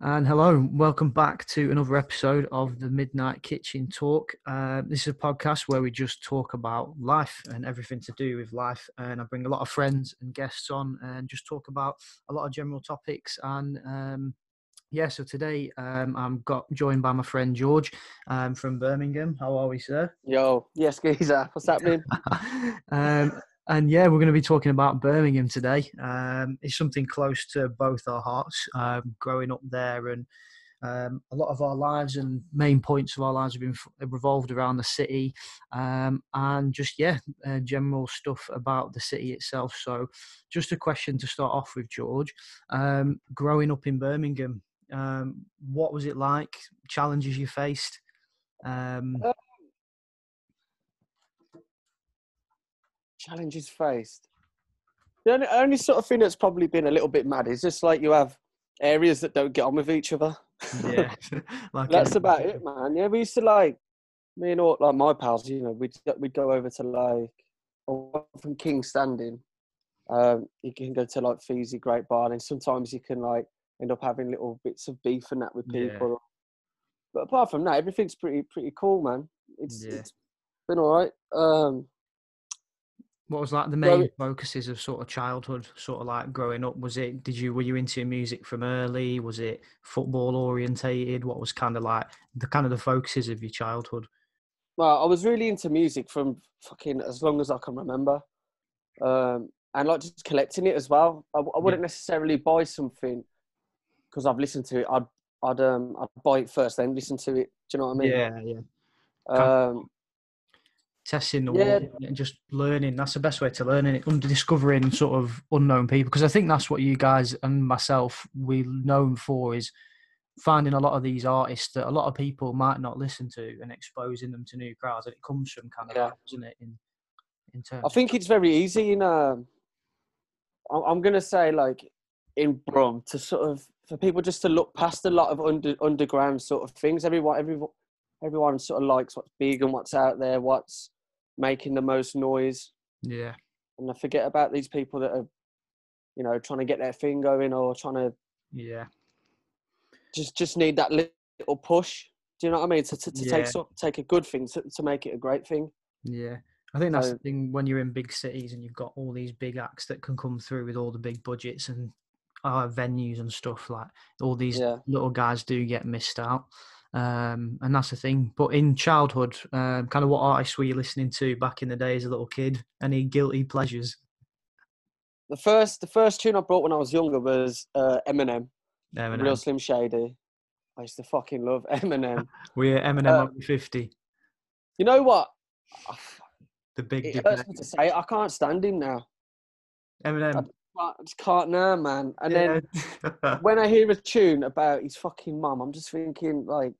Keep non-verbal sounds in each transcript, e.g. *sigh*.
And hello, welcome back to another episode of the Midnight Kitchen Talk. Uh, this is a podcast where we just talk about life and everything to do with life. And I bring a lot of friends and guests on and just talk about a lot of general topics. And um, yeah, so today um, I'm got joined by my friend George um, from Birmingham. How are we, sir? Yo, yes, geezer. What's happening? *laughs* um, and yeah, we're going to be talking about Birmingham today. Um, it's something close to both our hearts, um, growing up there, and um, a lot of our lives and main points of our lives have been revolved around the city, um, and just yeah, uh, general stuff about the city itself. So, just a question to start off with, George. Um, growing up in Birmingham, um, what was it like? Challenges you faced? Um, Challenges faced. The only, only sort of thing that's probably been a little bit mad is just like you have areas that don't get on with each other. yeah, *laughs* like That's about it, man. Yeah, we used to like me and all like my pals. You know, we'd we'd go over to like from Kingstanding. Um, you can go to like Pheasey Great Barr, and sometimes you can like end up having little bits of beef and that with Yeah. people. But apart from that, everything's pretty pretty cool, man. It's, Yeah. it's been all right. Um, What was like the main it- focuses of sort of childhood, sort of like growing up? Was it? Did you were you into music from early? Was it football orientated? What was kind of like the kind of the focuses of your childhood? Well, I was really into music from fucking as long as I can remember, um, and like just collecting it as well. I, I wouldn't necessarily buy something because I've listened to it. I'd I'd um I'd buy it first, then listen to it. Do you know what I mean? yeah, yeah. Um, Testing the Yeah. water and just learning. That's the best way to learn it. Under discovering sort of unknown people, because I think that's what you guys and myself we known for is finding a lot of these artists that a lot of people might not listen to and exposing them to new crowds. And it comes from kind of Yeah. doesn't it? In in terms. I think it's very easy in um, I'm, I'm gonna say like in Brum to sort of for people just to look past a lot of under, underground sort of things. Everyone, everyone, everyone sort of likes what's big and what's out there, what's making the most noise. yeah. and I forget about these people that are, you know, trying to get their thing going or trying to Yeah. just just need that little push. Do you know what I mean? To, to, to Yeah. take take a good thing to, to make it a great thing. Yeah. I think that's So- the thing when you're in big cities and you've got all these big acts that can come through with all the big budgets and uh, venues and stuff like all these Yeah. little guys do get missed out. Um, and that's the thing. But in childhood, um, kind of what artists were you listening to back in the day as a little kid? Any guilty pleasures? The first the first tune I brought when I was younger was uh, Eminem, Eminem. Real Slim Shady. I used to fucking love *laughs* Eminem. We're Eminem over 50. you know what? The big It hurts me to say it. I can't stand him now. Eminem. I just can't now, man. And then *laughs* when I hear a tune about his fucking mum, I'm just thinking like,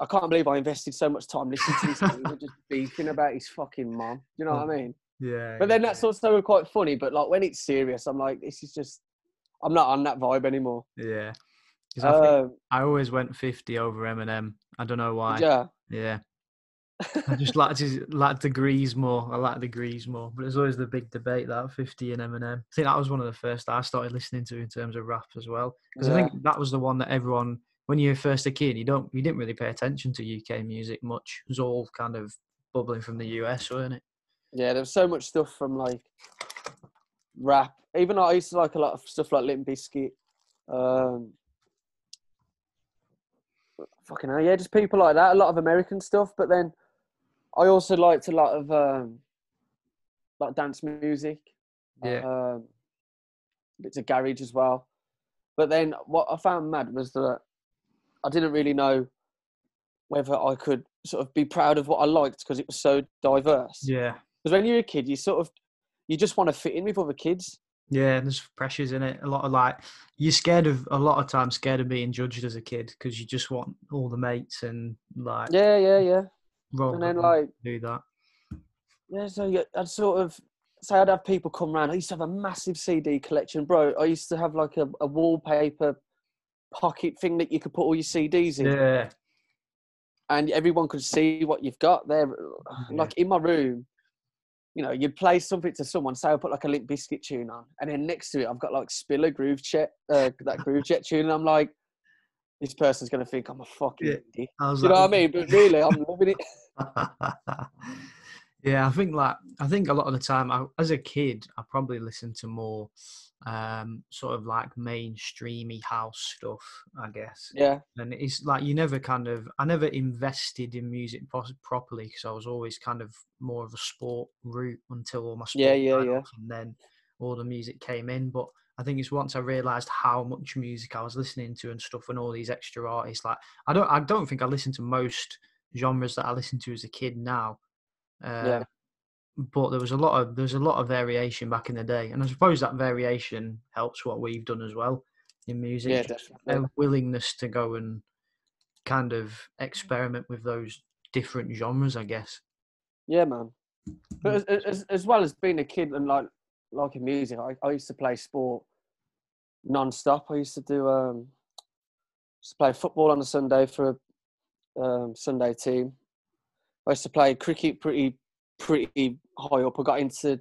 I can't believe I invested so much time listening to this and *laughs* just beefing about his fucking mum. You know what I mean? yeah. But then that's also quite funny. But like when it's serious, I'm like, this is just, I'm not on that vibe anymore. Yeah. I, Um, I always went 50 over Eminem. I don't know why. yeah, Yeah. I just like to *laughs* like degrees more. I like degrees more. But there's always the big debate that 50 and Eminem. I think that was one of the first I started listening to in terms of rap as well. Because I think that was the one that everyone when you're first a kid, you don't you didn't really pay attention to UK music much. It was all kind of bubbling from the US, weren't it? yeah. There's so much stuff from like rap. Even though I used to like a lot of stuff like Limp Bizkit. Um, fucking hell, yeah, just people like that. A lot of American stuff, but then I also liked a lot of um, like dance music. Yeah. um, bits of garage as well. But then what I found mad was that I didn't really know whether I could sort of be proud of what I liked because it was so diverse. Yeah. Because when you're a kid, you sort of you just want to fit in with other kids. Yeah, there's pressures in it. A lot of like you're scared of a lot of times scared of being judged as a kid because you just want all the mates and like Yeah, yeah, yeah. And then like do that. yeah, so you- I'd sort of say I'd have people come round. I used to have a massive CD collection, bro. I used to have like a, a wallpaper pocket thing that you could put all your CDs in. Yeah. and everyone could see what you've got there. Yeah. Like in my room, you know, you'd play something to someone, say I put like a Limp Bizkit tune on, and then next to it I've got like Spiller Groove Jet, uh, that Groove Jet tune, and I'm like, this person's gonna think I'm a fucking Yeah. You know what I mean? But really, I'm *laughs* loving it. *laughs* yeah, I think like I think a lot of the time, I, as a kid, I probably listened to more um, sort of like mainstreamy house stuff, I guess. Yeah, And it's like you never kind of, I never invested in music pos- properly because I was always kind of more of a sport route until all my sport Yeah, yeah, yeah. and then all the music came in. But I think it's once I realised how much music I was listening to and stuff, and all these extra artists. Like I don't, I don't think I listen to most genres that I listened to as a kid now. Uh, Yeah. But there was a lot of there was a lot of variation back in the day, and I suppose that variation helps what we've done as well in music. yeah, definitely. a willingness to go and kind of experiment with those different genres, I guess. Yeah, man. But as, as as well as being a kid and like liking music, I, I used to play sport non-stop. I used to do um, used to play football on a Sunday for a um, Sunday team. I used to play cricket pretty pretty high up. I got into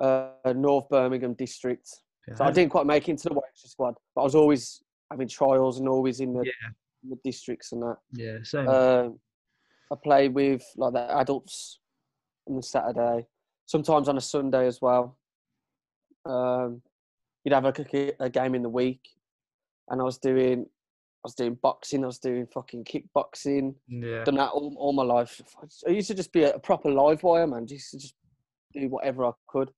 uh, North Birmingham district, so I didn't quite make it into the Warwickshire squad. But I was always having trials and always in the, Yeah. the districts and that. Yeah, same. Um, I play with like the adults on the Saturday, sometimes on a Sunday as well. Um, you'd have a, a game in the week, and I was doing, was doing boxing, I was doing fucking kickboxing, yeah. done that all, all my life. I used to just be a, proper live wire man, just to just do whatever I could.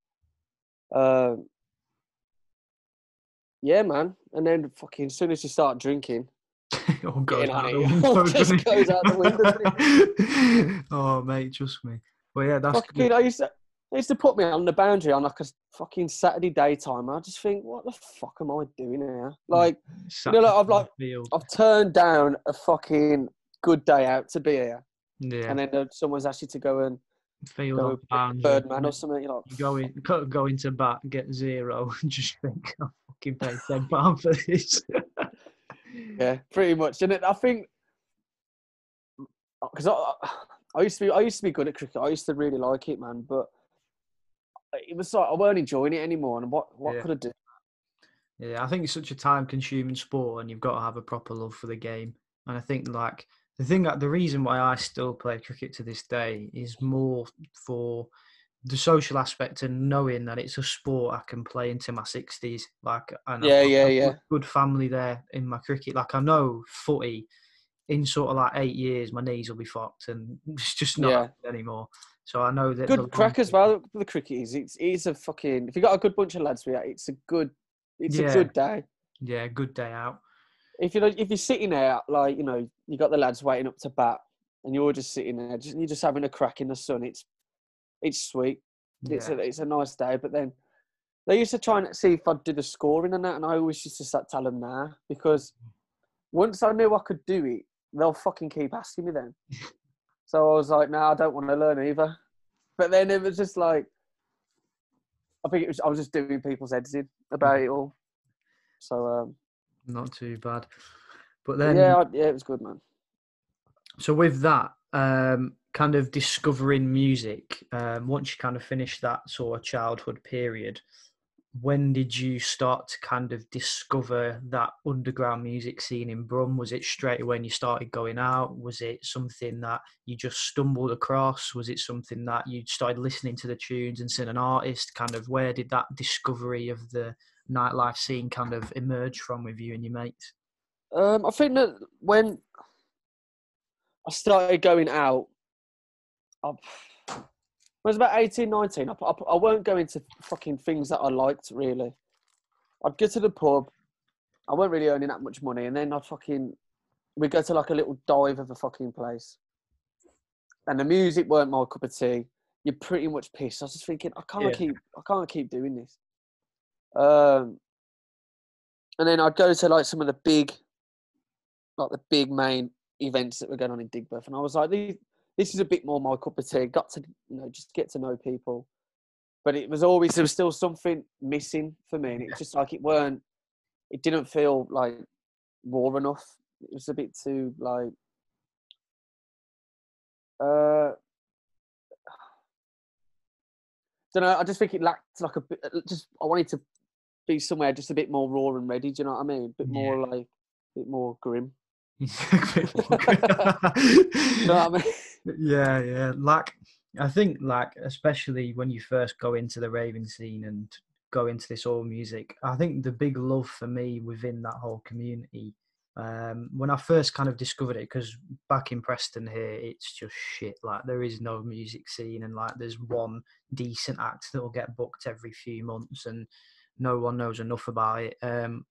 Um, yeah, man, and then fucking as soon as you start drinking, *laughs* all *laughs* goes out the window, just goes *laughs* out the window, oh, mate, trust me. Well, yeah, that's fucking, good. I used to, they used to put me on the boundary on like a fucking Saturday daytime. I just think, what the fuck am I doing here? Like, Sat know, like, I've, like- field. I've turned down a fucking good day out to be here, yeah, and then uh, someone's asked you to go and field go third man or something. You're like, You go in, go, into bat, get zero, *laughs* and just think, I'll fucking pay ten pound for this. *laughs* yeah, pretty much. And it, I think because I, I used to be, I used to be good at cricket. I used to really like it, man. But it was like I weren't enjoying it anymore. And what what Yeah. could I do? Yeah, I think it's such a time-consuming sport, and you've got to have a proper love for the game. And I think like the thing that the reason why I still play cricket to this day is more for the social aspect and knowing that it's a sport I can play into my sixties. Like, and I've Yeah, got yeah, yeah. Good, good family there in my cricket. Like, I know footy in sort of like eight years, my knees will be fucked, and *laughs* it's just not Yeah. anymore. So I know that Good crack as well. The cricket is it's it's a fucking. If you got a good bunch of lads you, it's a good. It's Yeah. a good day. Yeah, good day out. if you're if you're sitting there like you know you got the lads waiting up to bat and you're just sitting there just, you're just having a crack in the sun it's it's sweet it's Yeah. a it's a nice day but then they used to try and see if I'd do the scoring and that and I always used to start tell them nah because once I knew I could do it they'll fucking keep asking me then. *laughs* So I was like nah I don't want to learn either. But then it was just like I think it was I was just doing people's in about it all. So um Not too bad. But then, yeah I, yeah it was good man. So with that, um, kind of discovering music, um, once you kind of finish that sort of childhood period, when did you start to kind of discover that underground music scene in Brum? Was it straight away when you started going out? Was it something that you just stumbled across? Was it something that you started listening to the tunes and seeing an artist? Kind of where did that discovery of the nightlife scene kind of emerge from with you and your mates? Um, I think that when I started going out, I, I was about 18, 19, I, I, I weren't go into fucking things that I liked really. I'd go to the pub, I weren't really earning that much money, and then I'd fucking, we'd go to like a little dive of a fucking place. And the music weren't my cup of tea. You're pretty much pissed. I was just thinking, I can't Yeah. keep, I can't keep doing this. Um, and then I'd go to like some of the big, like the big main events that were going on in Digbeth, and I was like, "These- this is a bit more my cup of tea. Got to, you know, just get to know people. But it was always there was still something missing for me, and it's just like it weren't. It didn't feel like raw enough. It was a bit too like. Uh, *sighs* don't know. I just think it lacked like a bit. uh, Just I wanted to be somewhere just a bit more raw and ready. Do you know what I mean? A bit Yeah. more like, a bit more grim. *laughs* *laughs* You know what I mean? Yeah, yeah. Like I think, like especially when you first go into the raving scene and go into this all music, I think the big love for me within that whole community. Um, when I first kind of discovered it, because back in Preston here, it's just shit. Like there is no music scene, and like there's one decent act that will get booked every few months, and no one knows enough about it. Um,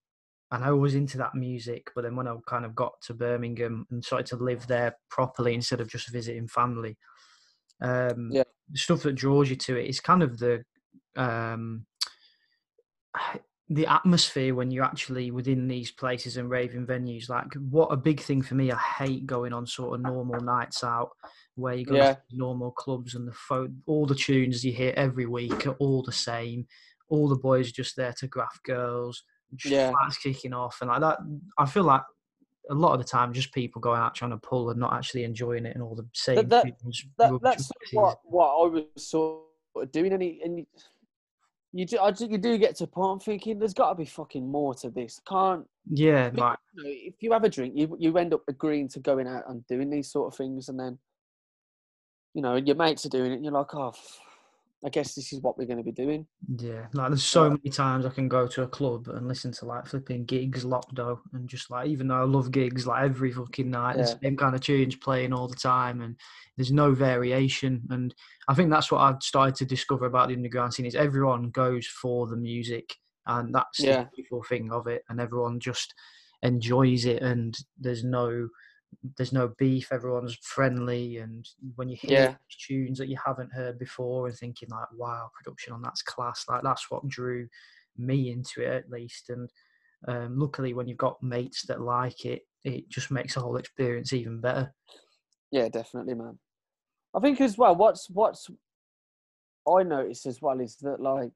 and I was into that music, but then when I kind of got to Birmingham and started to live there properly instead of just visiting family, um, Yeah. the stuff that draws you to it is kind of the um, the atmosphere when you're actually within these places and raving venues. Like, what a big thing for me. I hate going on sort of normal nights out where you go Yeah. to normal clubs and the phone, all the tunes you hear every week are all the same. All the boys are just there to graph girls, Yeah. fights kicking off, and like that. I feel like a lot of the time, just people going out trying to pull and not actually enjoying it, and all the same that- tunes. that, that's sort of mixes. what what I was sort of doing, and you, do I, do- you do get to a point. Thinking there's got to be fucking more to this. Can't yeah, like you know, if you have a drink, you you end up agreeing to going out and doing these sort of things, and then you know your mates are doing it, and you're like, oh, I guess this is what we're going to be doing. Yeah, like there's so many times I can go to a club and listen to like flipping Giggs locked though, and just like even though I love Giggs, like every fucking night, the Yeah. same kind of tunes playing all the time, and there's no variation. And I think that's what I've started to discover about the underground scene is everyone goes for the music, and that's Yeah. the beautiful thing of it, and everyone just enjoys it, and there's no there's no beef. Everyone's friendly, and when you hear Yeah. tunes that you haven't heard before, and thinking like, "Wow, production on that's class!" Like that's what drew me into it at least. And um, luckily, when you've got mates that like it, it just makes the whole experience even better. Yeah, definitely, man. I think as well. What's what's I noticed as well is that like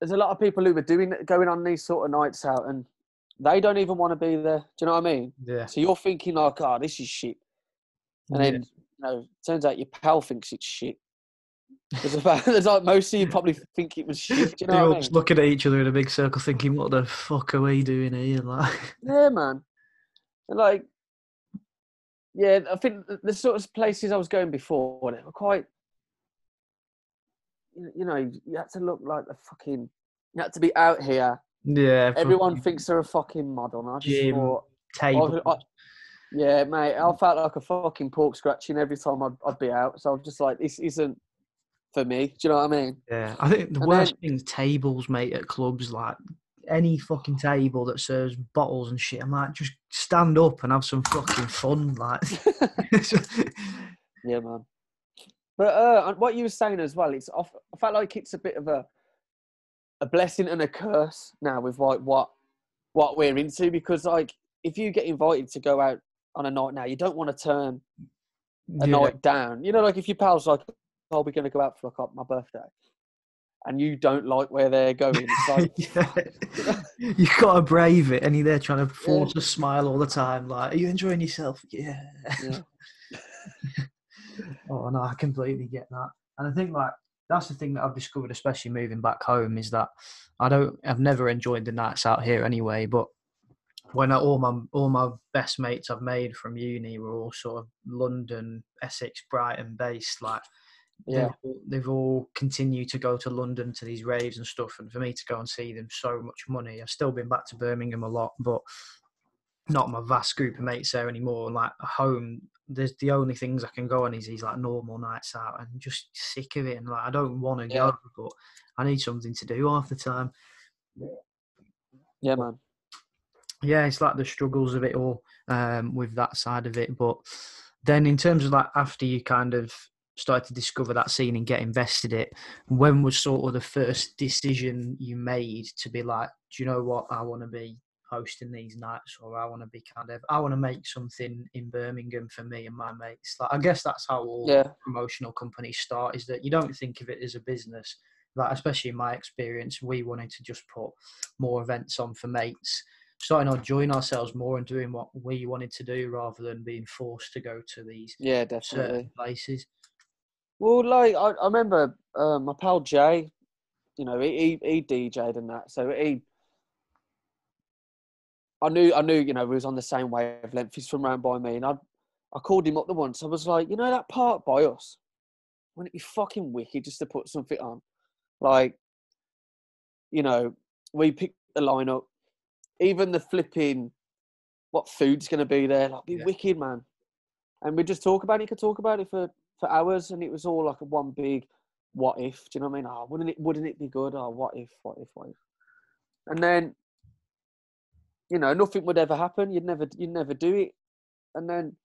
there's a lot of people who were doing going on these sort of nights out, and they don't even want to be there. Do you know what I mean? Yeah, So you're thinking like, oh, this is shit. And then, you know, turns out your pal thinks it's shit. There's, about, *laughs* there's like most of you probably think it was shit. You They're *laughs* know all what I just mean? looking at each other in a big circle, thinking, "What the fuck are we doing here?" *laughs* Like, Yeah, man. And like, yeah, I think the, sort of places I was going before, they were quite, you you know, you had to look like the fucking, you had to be out here. Yeah, Everyone thinks they're a fucking model. I just thought, table. I- yeah, mate, I felt like a fucking pork scratching every time I'd, I'd be out. So I'm just like, this isn't for me. Do you know what I mean? Yeah, I think the And worst thing's tables, mate, at clubs. Like any fucking table that serves bottles and shit. I'm like, just stand up and have some fucking fun. Like, *laughs* Yeah, man. But uh, what you were saying as well, it's off, I felt like it's a bit of a a blessing and a curse now with like what what we're into because like if you get invited to go out on a night now, you don't want to turn a yeah. night down. You know, like if your pal's like, "Oh, we're gonna go out for like my birthday," and you don't like where they're going, it's *laughs* like, yeah. you gotta brave it, and you're there trying to force a smile all the time. Like, are you enjoying yourself? Yeah. yeah, *laughs* Oh no, I completely get that, and I think like that's the thing that I've discovered, especially moving back home, is that I don't, I've never enjoyed the nights out here anyway. But when I, all my all my best mates I've made from uni were all sort of London, Essex, Brighton based, like yeah, they've, they've all continued to go to London to these raves and stuff, and for me to go and see them, so much money. I've still been back to Birmingham a lot, but not my vast group of mates there anymore. And like home, there's the only things I can go on is these like normal nights out, and just sick of it. And like I don't want to Yeah. go, but I need something to do half the time. yeah, man. yeah, it's like the struggles of it all um, with that side of it. But then, in terms of like after you kind of started to discover that scene and get invested in it, when was sort of the first decision you made to be like, do you know what, I want to be hosting these nights, or I want to be kind of, I want to make something in Birmingham for me and my mates. Like, I guess that's how all Yeah, promotional companies start is that you don't think of it as a business. Like especially in my experience, we wanted to just put more events on for mates, starting to enjoying ourselves more and doing what we wanted to do rather than being forced to go to these yeah, certain definitely. places. Well, like I, I remember uh, my pal Jay, you know, he, he he DJ'd and that, so he I knew, I knew, you know, we was on the same wavelength. He's from round by me, and I, I called him up the once. I was like, you know, that part by us, wouldn't it be fucking wicked just to put something on? Like, you know, we picked the lineup, even the flipping, what food's going to be there, like, be Yeah. wicked, man. And we just talk about it. Could talk about it for for hours, and it was all like a one big what if. Do you know what I mean? Oh, wouldn't it? Wouldn't it be good? Oh, what if? What if? What if? And then, you know, nothing would ever happen. You'd never, you'd never do it. And then,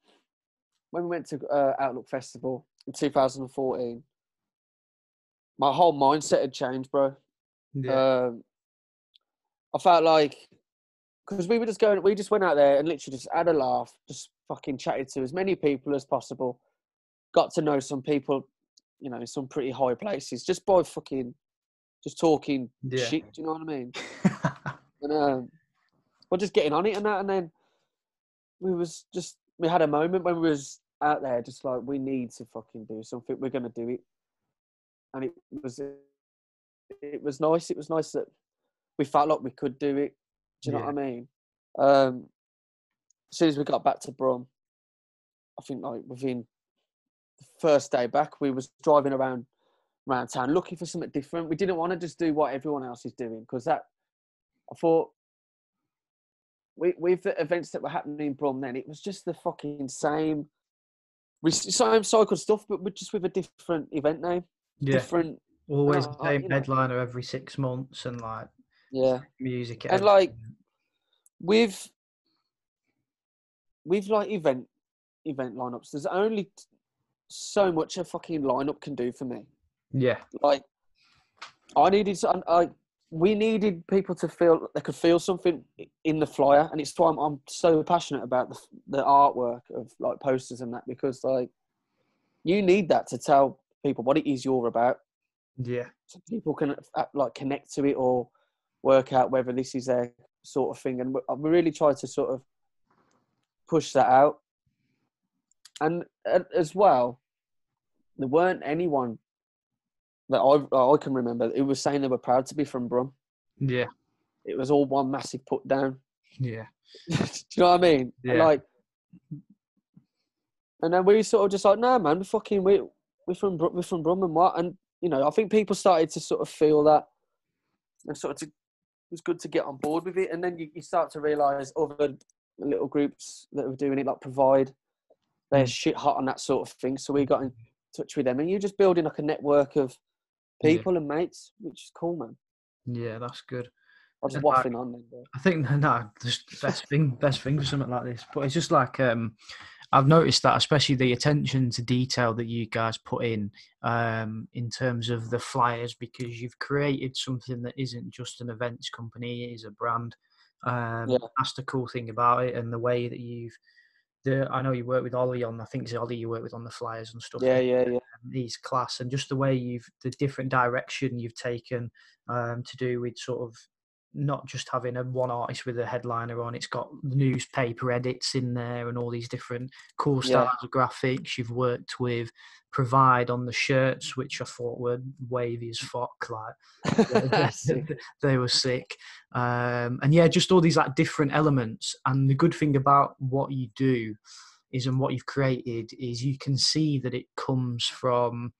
when we went to uh, Outlook Festival in 2014, my whole mindset had changed, bro. Yeah. Um, I felt like because we were just going, we just went out there and literally just had a laugh, just fucking chatted to as many people as possible. Got to know some people, you know, in some pretty high places just by fucking just talking Yeah. shit. Do you know what I mean? *laughs* And um, we're just getting on it and that, and then we was just we had a moment when we was out there, just like we need to fucking do something. We're gonna do it, and it was it was nice. It was nice that we felt like we could do it. Do you know what I mean? Um, as soon as we got back to Brum, I think like within the first day back, we was driving around around town looking for something different. We didn't want to just do what everyone else is doing because that I thought we, with the events that were happening in Brum then, it was just the fucking same, we same cycle stuff, but with- just with a different event name, yeah. different, Always uh, the same you know. headliner every six months and like yeah. music. And every- like with with like event event lineups, there's only so much a fucking lineup can do for me. yeah, Like I needed, some- I we needed people to feel they could feel something in the flyer, and it's why I'm, I'm so passionate about the the artwork of like posters and that because like you need that to tell people what it is you're about, yeah, so people can uh, like connect to it or work out whether this is their sort of thing. And we- really try to sort of push that out. And as well, there weren't anyone that I I can remember who was saying they were proud to be from Brum. yeah, It was all one massive put down. yeah, *laughs* Do you know what I mean? And, Yeah. Like, and then we sort of just like, nah, man, we fucking we we're from Brum, we're from Brum and what, and you know, I think people started to sort of feel that, and sort of to, it was good to get on board with it, and then you, you start to realise other little groups that were doing it, like Provide, they're Mm. shit hot on that sort of thing. So we got in touch with them, and you're just building like a network of Yeah. people and mates, which is cool, man. yeah. That's good. I was like, waffling on then, bro. I think *laughs* no, just best thing, best thing for something like this. But it's just like um, I've noticed that, especially the attention to detail that you guys put in, um, in terms of the flyers, because you've created something that isn't just an events company; it is a brand. Um, Yeah. That's the cool thing about it, and the way that you've. The, I know you work with Ollie on. I think it's Ollie you work with on the flyers and stuff. Yeah, yeah, yeah. He's class, and just the way you've the different direction you've taken um, to do with sort of not just having a one artist with a headliner on. It's got newspaper edits in there and all these different cool Yeah. styles of graphics. You've worked with Provide on the shirts, which I thought were wavy as fuck. Like *laughs* *laughs* they were sick. Um, and yeah, just all these like different elements. And the good thing about what you do is, and what you've created is, you can see that it comes from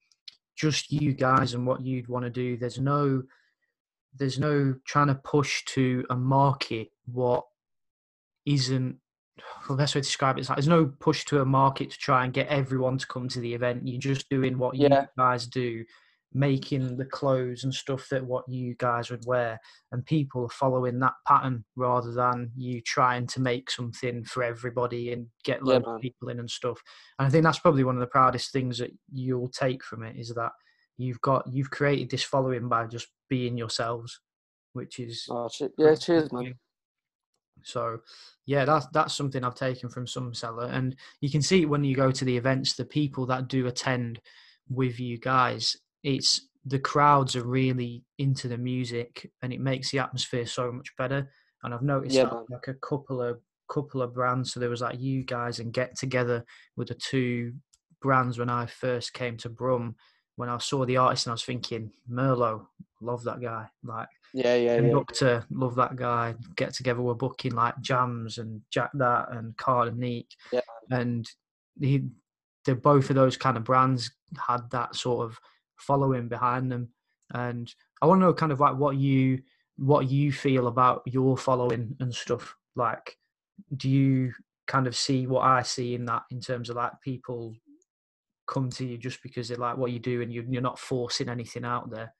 just you guys and what you'd want to do. There's no, there's no trying to push to a market what isn't. The best way to describe it is like there's no push to a market to try and get everyone to come to the event. You're just doing what you guys do, making the clothes and stuff that what you guys would wear, and people are following that pattern rather than you trying to make something for everybody and get loads man. of people in and stuff. And I think that's probably one of the proudest things that you'll take from it is that you've got you've created this following by just being yourselves, which is Oh. Yeah, cheers, man. So, yeah, that's that's something I've taken from Sum Cellar, and you can see when you go to the events, the people that do attend with you guys, it's the crowds are really into the music, and it makes the atmosphere so much better. And I've noticed Yeah, that like a couple of couple of brands. So there was like you guys and Get Together with the two brands when I first came to Brum. When I saw the artist, and I was thinking, Merlot, love that guy. Like Yeah, yeah, yeah. Conducta, love that guy. Get together, we're booking like Jams and Jack That and Kahn and Neek. Yeah. And he, the both of those kind of brands had that sort of following behind them. And I want to know kind of like what you what you feel about your following and stuff. Like, do you kind of see what I see in that in terms of like people come to you just because they like what you do and you're, you're not forcing anything out there?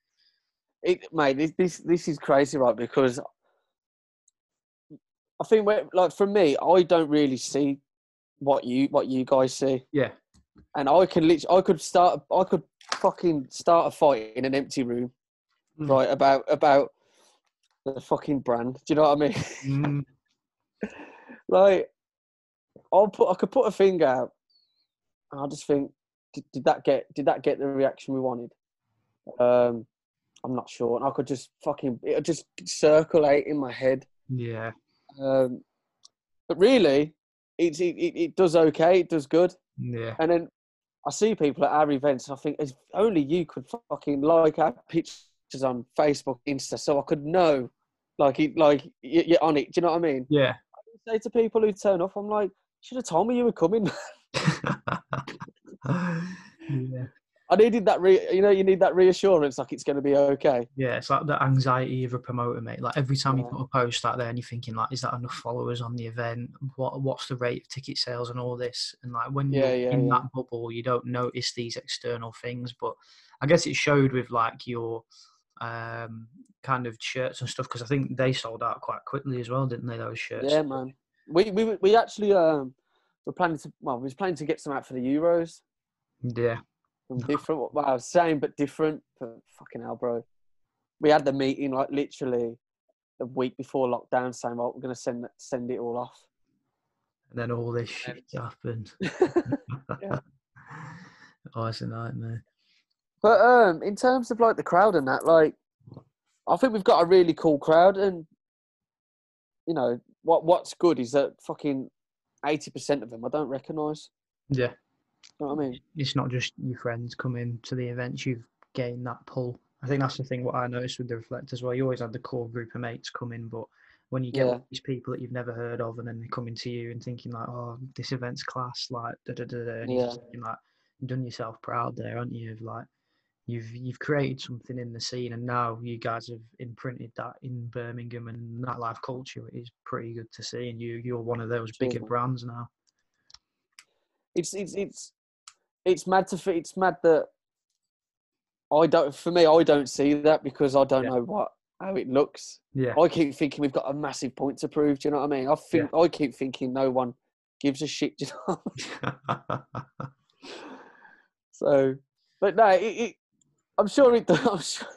it, mate, this, this this is crazy, right? Because I think, when, like for me, I don't really see what you what you guys see, Yeah. and I can literally, I could start, I could fucking start a fight in an empty room, Mm. right? About about the fucking brand. Do you know what I mean? Mm, *laughs* like, I'll put, I could put a finger out, and I just think, did, did that get, did that get the reaction we wanted? Um, I'm not sure, and I could just fucking, it'll just circulate in my head. yeah. Um, but really, it's, it, it, it does okay. It does good. Yeah. And then I see people at our events, and I think, if only you could fucking like our pictures on Facebook, Insta, so I could know, like, it, like you- you're on it. Do you know what I mean? Yeah. I say to people who turn up, I'm like, you should have told me you were coming. *laughs* *laughs* yeah. I needed that. Re- you know, you need that reassurance, like it's going to be okay. Yeah, it's like the anxiety of a promoter, mate. Like every time you put a post out there and you're thinking, like, is that enough followers on the event? What what's the rate of ticket sales and all this? And like when Yeah, you're yeah, in yeah. that bubble, you don't notice these external things. But I guess it showed with like your um kind of shirts and stuff because I think they sold out quite quickly as well, didn't they? Those shirts. Yeah, man. We we we actually um we're planning to well we was planning to get some out for the Euros. Yeah. Different, well, same but different. But fucking hell, bro. We had the meeting like literally the week before lockdown, saying, "Well, we're gonna send send it all off." And then all this shit happened. *laughs* Yeah. *laughs* oh, it's a nightmare. But um, in terms of like the crowd and that, like, I think we've got a really cool crowd, and you know what? What's good is that fucking eighty percent of them I don't recognise. Yeah. You know what I mean? it's not just your friends coming to the events, you've gained that pull. I think that's the thing what I noticed with the reflect as well. You always had the core group of mates come in, but when you get Yeah. these people that you've never heard of and then they're coming to you and thinking like, Oh, this event's class, like da da da da and you're just thinking like you've done yourself proud there, aren't you? Of like you've you've created something in the scene and now you guys have imprinted that in Birmingham and that life culture is pretty good to see and you you're one of those bigger brands now. it's it's it's it's mad to it's mad that I don't for me I don't see that because I don't Yeah. know what how it looks. Yeah. I keep thinking we've got a massive point to prove. Do you know what I mean? I think I keep thinking no one gives a shit. *laughs* Do you know? *laughs* so, but no, it, it, I'm sure it. *laughs* I'm sure,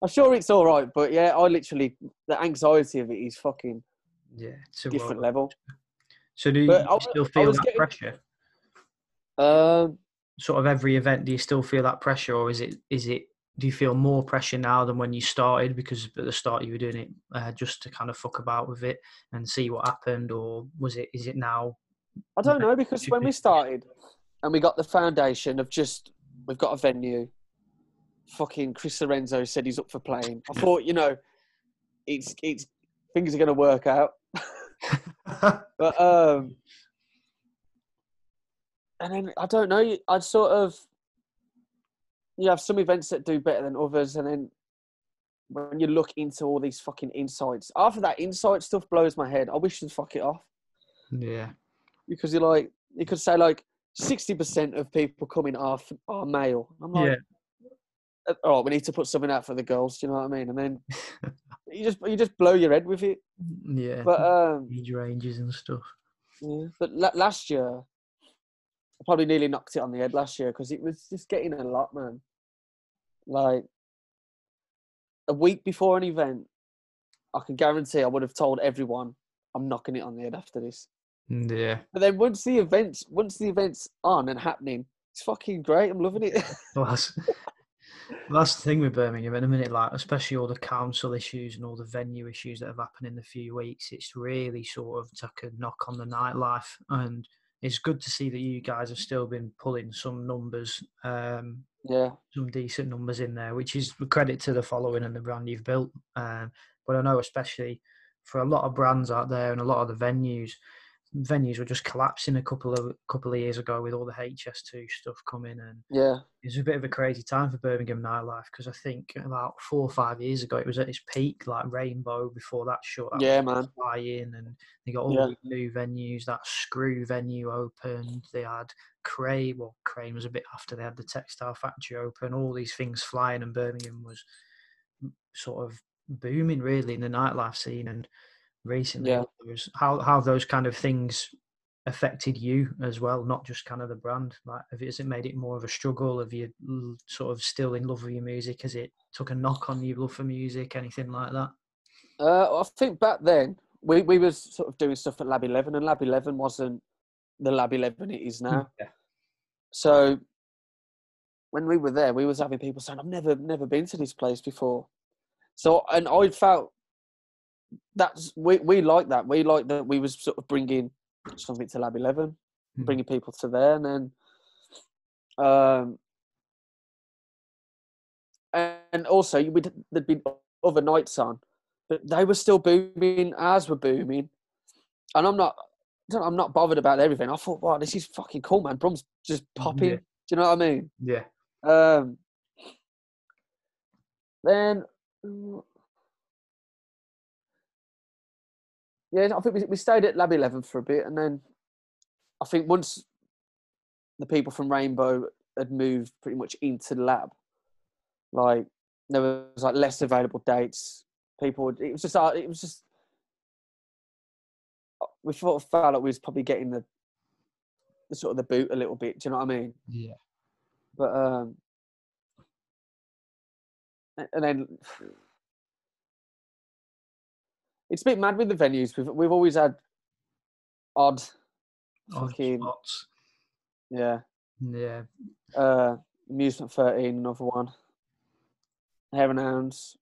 I'm sure it's all right. But yeah, I literally the anxiety of it is fucking yeah. It's a different level. So do you, you still feel that getting- pressure? Um, Sort of every event, do you still feel that pressure, or is it is it? Do you feel more pressure now than when you started? Because at the start you were doing it uh, just to kind of fuck about with it and see what happened, or was it? Is it now? I don't know because when we started and we got the foundation of just we've got a venue. Fucking Chris Lorenzo said he's up for playing. I thought, you know, it's it's things are going to work out. *laughs* But um, and then I don't know. I'd sort of you have some events that do better than others, and then when you look into all these fucking insights, after that insight stuff blows my head. I wish they'd fuck it off yeah, because you're like you could say like sixty percent of people coming are are male. I'm like, yeah, oh, we need to put something out for the girls. Do you know what I mean? And then *laughs* you just you just blow your head with it. yeah. But um, age ranges and stuff. Yeah, but la- last year, I probably nearly knocked it on the head last year because it was just getting a lot, man. Like a week before an event, I can guarantee I would have told everyone I'm knocking it on the head after this. Mm, yeah, But then once the events, once the events on and happening, it's fucking great. I'm loving it. *laughs* well, that's that's the thing with Birmingham in a minute. Like, especially all the council issues and all the venue issues that have happened in the few weeks. It's really sort of took a knock on the nightlife, and it's good to see that you guys have still been pulling some numbers. Um, Yeah, some decent numbers in there, which is credit to the following and the brand you've built. Um, but I know especially for a lot of brands out there and a lot of the venues, venues were just collapsing a couple of couple of years ago with all the HS2 stuff coming, and yeah, it was a bit of a crazy time for Birmingham nightlife because I think about four or five years ago it was at its peak, like Rainbow before that shut. Yeah, man. flying, and they got all Yeah. these new venues. That Screw venue opened. They had Crane. Well, Crane was a bit after they had the Textile Factory open. All these things flying, and Birmingham was sort of booming really in the nightlife scene. And recently, Yeah. how how those kind of things affected you as well, not just kind of the brand. Like, have has it made it more of a struggle? Have you sort of still in love with your music? Has it took a knock on your love for music? Anything like that? Uh, I think back then we, we was sort of doing stuff at Lab Eleven, and Lab Eleven wasn't the Lab Eleven it is now. Yeah. So when we were there, we was having people saying, "I've never never been to this place before." So and I felt that's we we like that. We like that we was sort of bringing something to Lab Eleven, Mhm. bringing people to there, and then um, and also you would there'd be other nights on, but they were still booming. Ours were booming, and I'm not. I'm not bothered about everything. I thought, wow, this is fucking cool, man. Brum's just popping. Yeah. Do you know what I mean? Yeah. Um, then, yeah, I think we, we stayed at Lab 11 for a bit, and then I think once the people from Rainbow had moved pretty much into the lab, like there was like less available dates. People, would, it was just, uh, it was just, uh, we sort of felt like we was probably getting the, the sort of the boot a little bit. Do you know what I mean? Yeah. but um and then it's a bit mad with the venues we've, we've always had odd Odd fucking spots. yeah Yeah. uh amusement 13 another one Hare and Hounds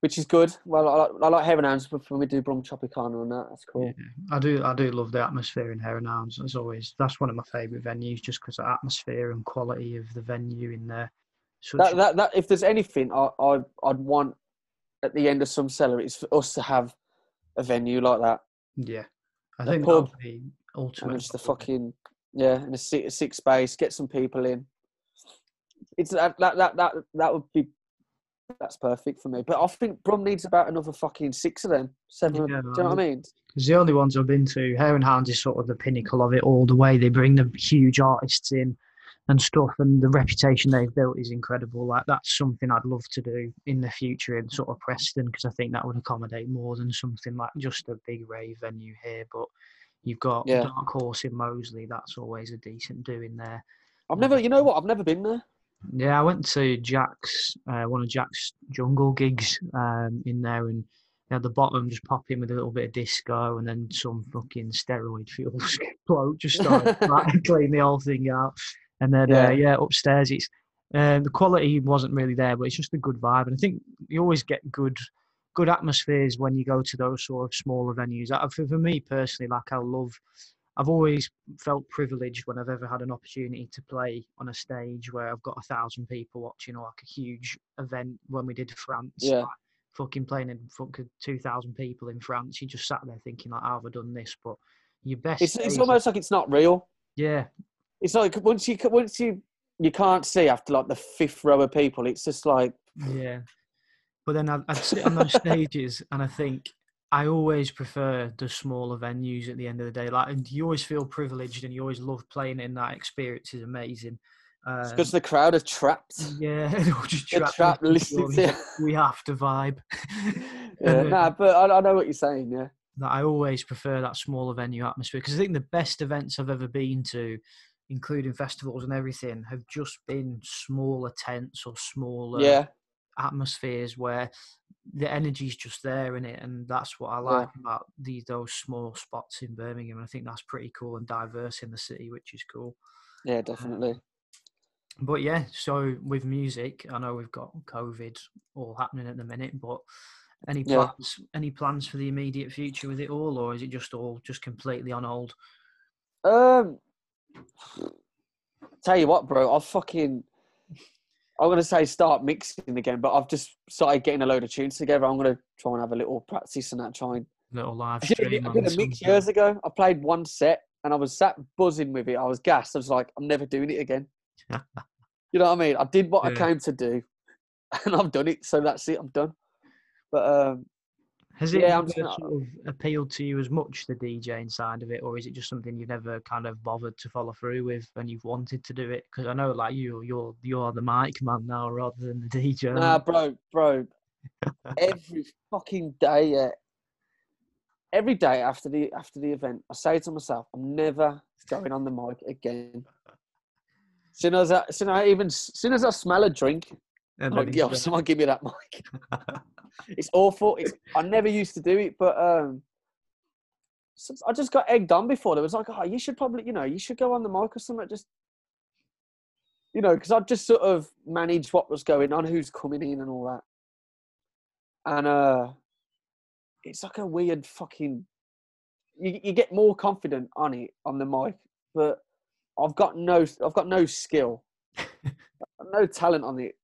which is good well i like, I like Hare and Hounds but when we do brum tropicana and that that's cool I do. I do love the atmosphere in Heron Arms. As always, that's one of my favourite venues, just because the atmosphere and quality of the venue in there. Such that, that that if there's anything I, I i'd want at the end of Sum Cellar it's for us to have a venue like that yeah, I think pub that'll be and ultimate. just the fucking yeah, and a six, a six space, get some people in. It's that that that that that would be that's perfect for me. But I think Brum needs about another fucking six of them, seven. Yeah, do you know what I um, mean? Because the only ones I've been to, Hare and Hounds is sort of the pinnacle of it all. The way they bring the huge artists in and stuff, and the reputation they've built is incredible. Like that's something I'd love to do in the future in sort of Preston, because I think that would accommodate more than something like just a big rave venue here. But you've got Yeah. Dark Horse in Moseley That's always a decent doing there. I've never, you know what? I've never been there. Yeah, I went to Jack's, uh, one of Jack's jungle gigs um, in there, and had the bottom just pop in with a little bit of disco, and then some fucking steroid fuel bloke *laughs* just started *laughs* like, clean the whole thing out. And then, Yeah. uh, yeah, upstairs, it's um, the quality wasn't really there, but it's just a good vibe. And I think you always get good, good atmospheres when you go to those sort of smaller venues. For, for me personally, like I love I've always felt privileged when I've ever had an opportunity to play on a stage where I've got a thousand people watching, or like a huge event when we did France. Yeah. like, fucking playing in front of two thousand people in France. You just sat there thinking like, "How have I done this?" But your best. It's it's almost like it's not real. yeah, It's like once you once you you can't see after like the fifth row of people. It's just like yeah. But then I'd, I'd sit on those *laughs* stages and I think I always prefer the smaller venues at the end of the day. Like, and you always feel privileged and you always love playing in that experience is amazing. Um, because the crowd are trapped. Yeah, *laughs* they're all just trapped trapped listening to. We have to vibe. *laughs* Yeah, uh, nah, but I, I know what you're saying. Yeah, that I always prefer that smaller venue atmosphere because I think the best events I've ever been to, including festivals and everything, have just been smaller tents or smaller yeah, atmospheres where the energy's just there in it, and that's what I Yeah. like about these those small spots in Birmingham. And I think that's pretty cool and diverse in the city, which is cool. yeah, definitely. But yeah, so with music, I know we've got COVID all happening at the minute, but any Yeah. plans any plans for the immediate future with it all, or is it just all just completely on hold? Um, Tell you what, bro, I've fucking. I'm gonna say start mixing again, but I've just started getting a load of tunes together. I'm gonna try and have a little practice and that. Try and Little live I did, a, stream. I did a mix years ago. I played one set and I was sat buzzing with it. I was gassed. I was like, I'm never doing it again. *laughs* you know what I mean? I did what I came to do, *laughs* and I've done it. So that's it. I'm done. But um, Has it Yeah, I'm never just not- sort of appealed to you as much the DJing side of it, or is it just something you've never kind of bothered to follow through with and you've wanted to do it? Because I know, like you, you're you're the mic man now rather than the *laughs* DJ. nah, bro, bro. every fucking day, yeah. Every day after the after the event, I say to myself, I'm never going on the mic again. Soon as I, soon as I even, soon as I smell a drink, And I'm like, it's yo, someone give me that mic. *laughs* it's awful. It's, I never used to do it, but um, I just got egged on before. It was like, oh, you should probably, you know, you should go on the mic or something. Just, you know, because I just sort of managed what was going on, who's coming in, and all that. And uh, it's like a weird fucking. You, you get more confident on it on the mic, but I've got no, I've got no skill, *laughs* no talent on it.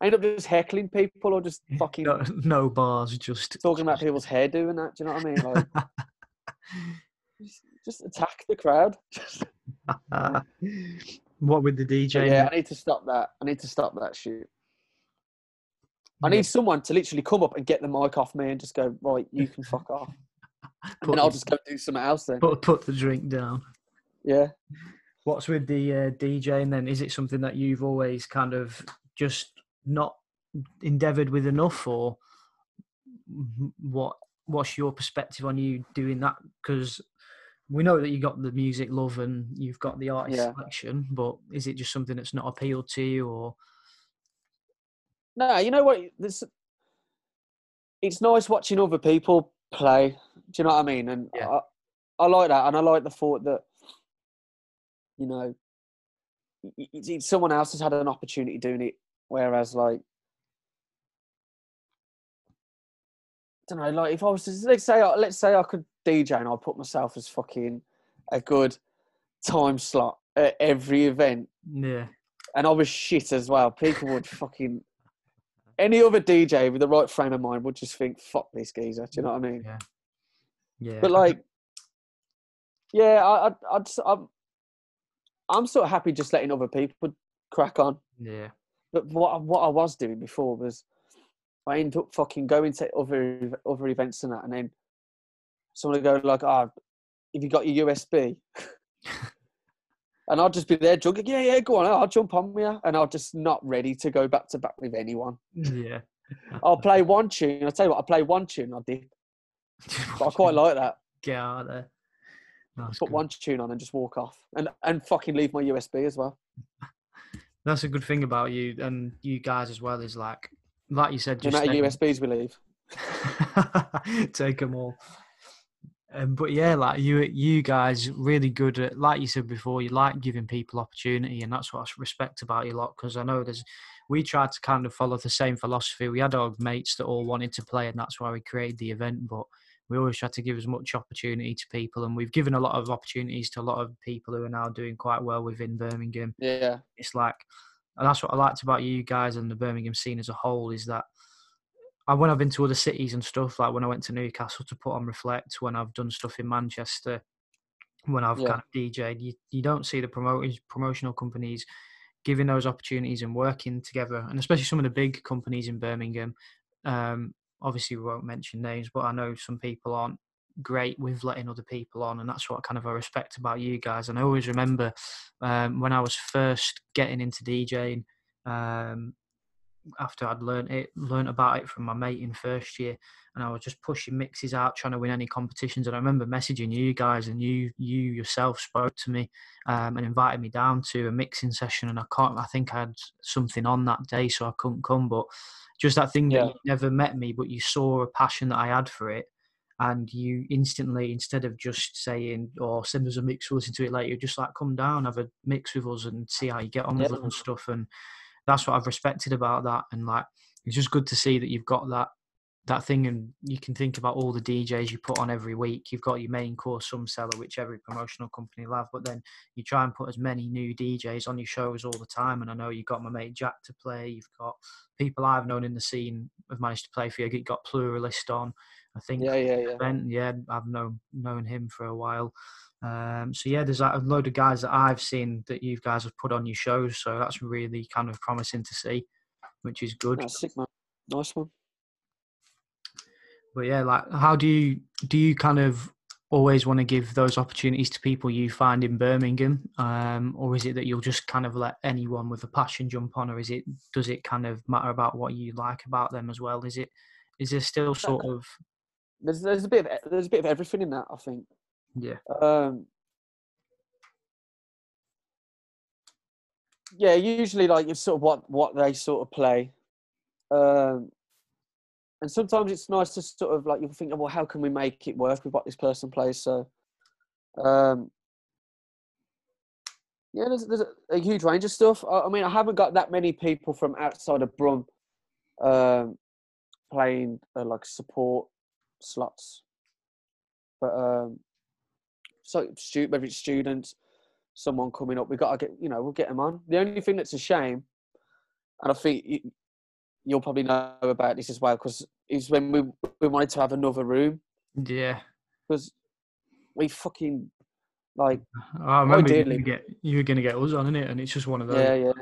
I end up just heckling people or just fucking no, *laughs* no bars, just talking about people's hairdo and that. Do you know what I mean? Like, *laughs* just, just attack the crowd. *laughs* what with the But DJ? yeah, I need to stop that. I need to stop that shit. I Yeah. need someone to literally come up and get the mic off me and just go, right, you can fuck off. And I'll just go do something else then. put, put the drink down. Yeah. What's with the uh, DJing then? Is it something that you've always kind of just not endeavoured with enough, or what? What's your perspective on you doing that? Because we know that you got the music love and you've got the artist Yeah. selection, but is it just something that's not appealed to you, or No, you know what? This, it's nice watching other people play. Do you know what I mean? And Yeah. I, I like that, and I like the thought that, you know, it's, someone else has had an opportunity doing it, whereas like, I don't know, like if I was to let's say I- let's say I could DJ and I put myself as fucking a good time slot at every event yeah? and I was shit as well. People would fucking any other DJ with the right frame of mind would just think, "Fuck this geezer." Do you know what I mean? Yeah. Yeah, But like, yeah, I, I, I'm, I'm sort of happy just letting other people crack on. yeah, But what I- what I was doing before was, I ended up fucking going to other other events and that, and then someone would go like, "Ah, have you got your USB?" *laughs* and I'll just be there drunk. Yeah, yeah, go on. I'll jump on with you, and I'm just not ready to go back to back with anyone. yeah. I'll play one tune. I'll tell you what, I'll play one tune. I. *laughs* But I quite like that. Get out of there. Put good. one tune on and just walk off, and and fucking leave my USB as well. That's a good thing about you and you guys as well. Is like, like you said, The just amount of USBs we leave. take them all. Um, but yeah, like you, you guys really good at, like you said before, you like giving people opportunity, and that's what I respect about you a lot. Because I know there's, we tried to kind of follow the same philosophy. We had our mates that all wanted to play, and that's why we created the event. But we always try to give as much opportunity to people, and we've given a lot of opportunities to a lot of people who are now doing quite well within Birmingham Yeah, it's like and that's what I liked about you guys and the Birmingham scene as a whole is that I when I've been to other cities and stuff, like when I went to Newcastle to put on Reflect, when I've done stuff in Manchester, when I've Yeah. kind of DJ'd, you, you don't see the promoters promotional companies giving those opportunities and working together, and especially some of the big companies in Birmingham. Um, obviously, we won't mention names, but I know some people aren't great with letting other people on, and that's what kind of I respect about you guys. And I always remember um, when I was first getting into DJing. Um, after I'd learned it, learned about it from my mate in first year, and I was just pushing mixes out, trying to win any competitions. And I remember messaging you guys, and you you yourself spoke to me um, and invited me down to a mixing session. And I can't, I think I had something on that day, so I couldn't come. But just that thing Yeah. that you never met me, but you saw a passion that I had for it, and you instantly, instead of just saying or send us a mix, we'll listen to it later, you're just like come down, have a mix with us, and see how you get on with us and stuff. And that's what I've respected about that. And like, it's just good to see that you've got that that thing, and you can think about all the DJs you put on every week. You've got your main course, Sum Cellar, which every promotional company will have, but then you try and put as many new DJs on your shows all the time. And I know you've got my mate Jack to play. You've got people I've known in the scene have managed to play for you. You've got Pluralist on. I think. Yeah, yeah, yeah. Ben, yeah, I've known known him for a while. Um, so yeah, there's a load of guys that I've seen that you guys have put on your shows. So that's really kind of promising to see, which is good. That's sick, man. Nice one. But yeah, like how do you do you kind of always want to give those opportunities to people you find in Birmingham, um, or is it that you'll just kind of let anyone with a passion jump on, or is it does it kind of matter about what you like about them as well? Is it is there still sort of there's there's a bit of there's a bit of everything in that I think. Yeah. Um, yeah, usually like it's sort of what what they sort of play, um, and sometimes it's nice to sort of like you think, well, how can we make it work with what this person plays? So, um, yeah, there's, there's a, a, huge range of stuff. I, I, mean, I haven't got that many people from outside of Brum um, playing uh, like support slots, but um, so stu- whether it's students, someone coming up, we've got to get you know we'll get them on. The only thing that's a shame, and I think you, you'll probably know about this as well, because is when we we wanted to have another room. Yeah. Because we fucking like. I remember you were, get, you were going to get us on, it, and it's just one of those. Yeah, yeah.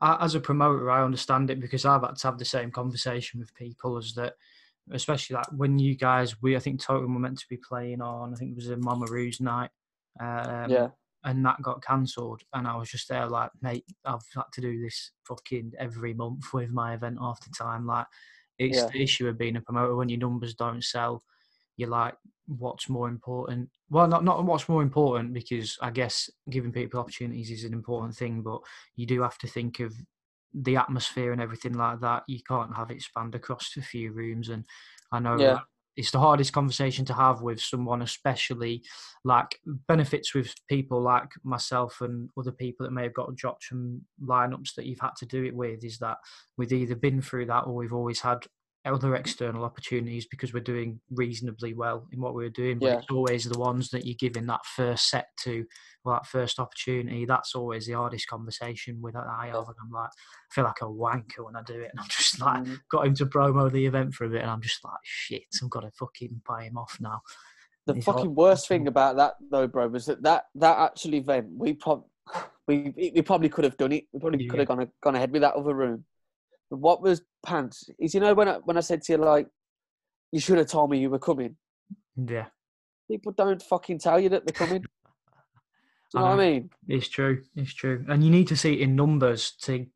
I, as a promoter, I understand it because I've had to have the same conversation with people as that especially like when you guys we I think Totem were meant to be playing on I think it was a Mama Roux night. Um, yeah. And that got cancelled, and I was just there like, mate, I've had to do this fucking every month *laughs* with my event half the time. Like, it's yeah. the issue of being a promoter when your numbers don't sell. You're like, what's more important? Well, not not what's more important because I guess giving people opportunities is an important thing, but you do have to think of the atmosphere and everything like that, you can't have it spanned across a few rooms. And I know yeah. it's the hardest conversation to have with someone, especially like benefits with people like myself and other people that may have got dropped from lineups that you've had to do it with. Is that we've either been through that or we've always had other external opportunities because we're doing reasonably well in what we're doing. But yeah. it's always the ones that you're giving that first set to, well, that first opportunity. That's always the hardest conversation with that I have. And I'm like, I feel like a wanker when I do it. And I'm *laughs* just like, mm. got him to promo the event for a bit. And I'm just like, shit, I've got to fucking buy him off now. The He's fucking worst thing about that, though, bro, was that that, that actual event, we, prob- *sighs* we, we probably could have done it. We probably yeah. could have gone, gone ahead with that other room what was pants is you know when I when I said to you like you should have told me you were coming. Yeah. People don't fucking tell you that they're coming. *laughs* Do you know, know, what I mean? It's true. It's true. And you need to see it in numbers to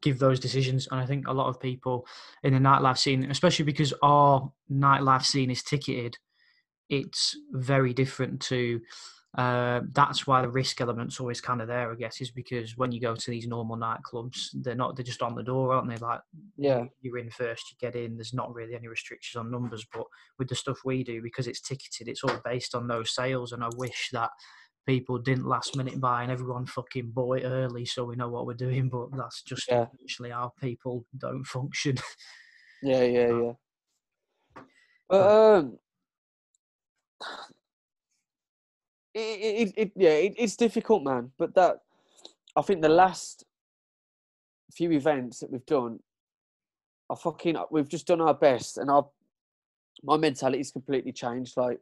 give those decisions. And I think a lot of people in the nightlife scene, especially because our nightlife scene is ticketed, it's very different to uh, that's why the risk element's always kind of there, I guess, is because when you go to these normal nightclubs, they're not they're just on the door, aren't they? Like, yeah, you're in first, you get in. There's not really any restrictions on numbers, but with the stuff we do, because it's ticketed, it's all based on those sales. And I wish that people didn't last minute buy and everyone fucking bought it early, so we know what we're doing. But that's just yeah. actually how people don't function. Yeah, yeah, *laughs* yeah. But um, it, it, it yeah, it, it's difficult, man. But that I think the last few events that we've done, I fucking we've just done our best, and our my mentality's completely changed. Like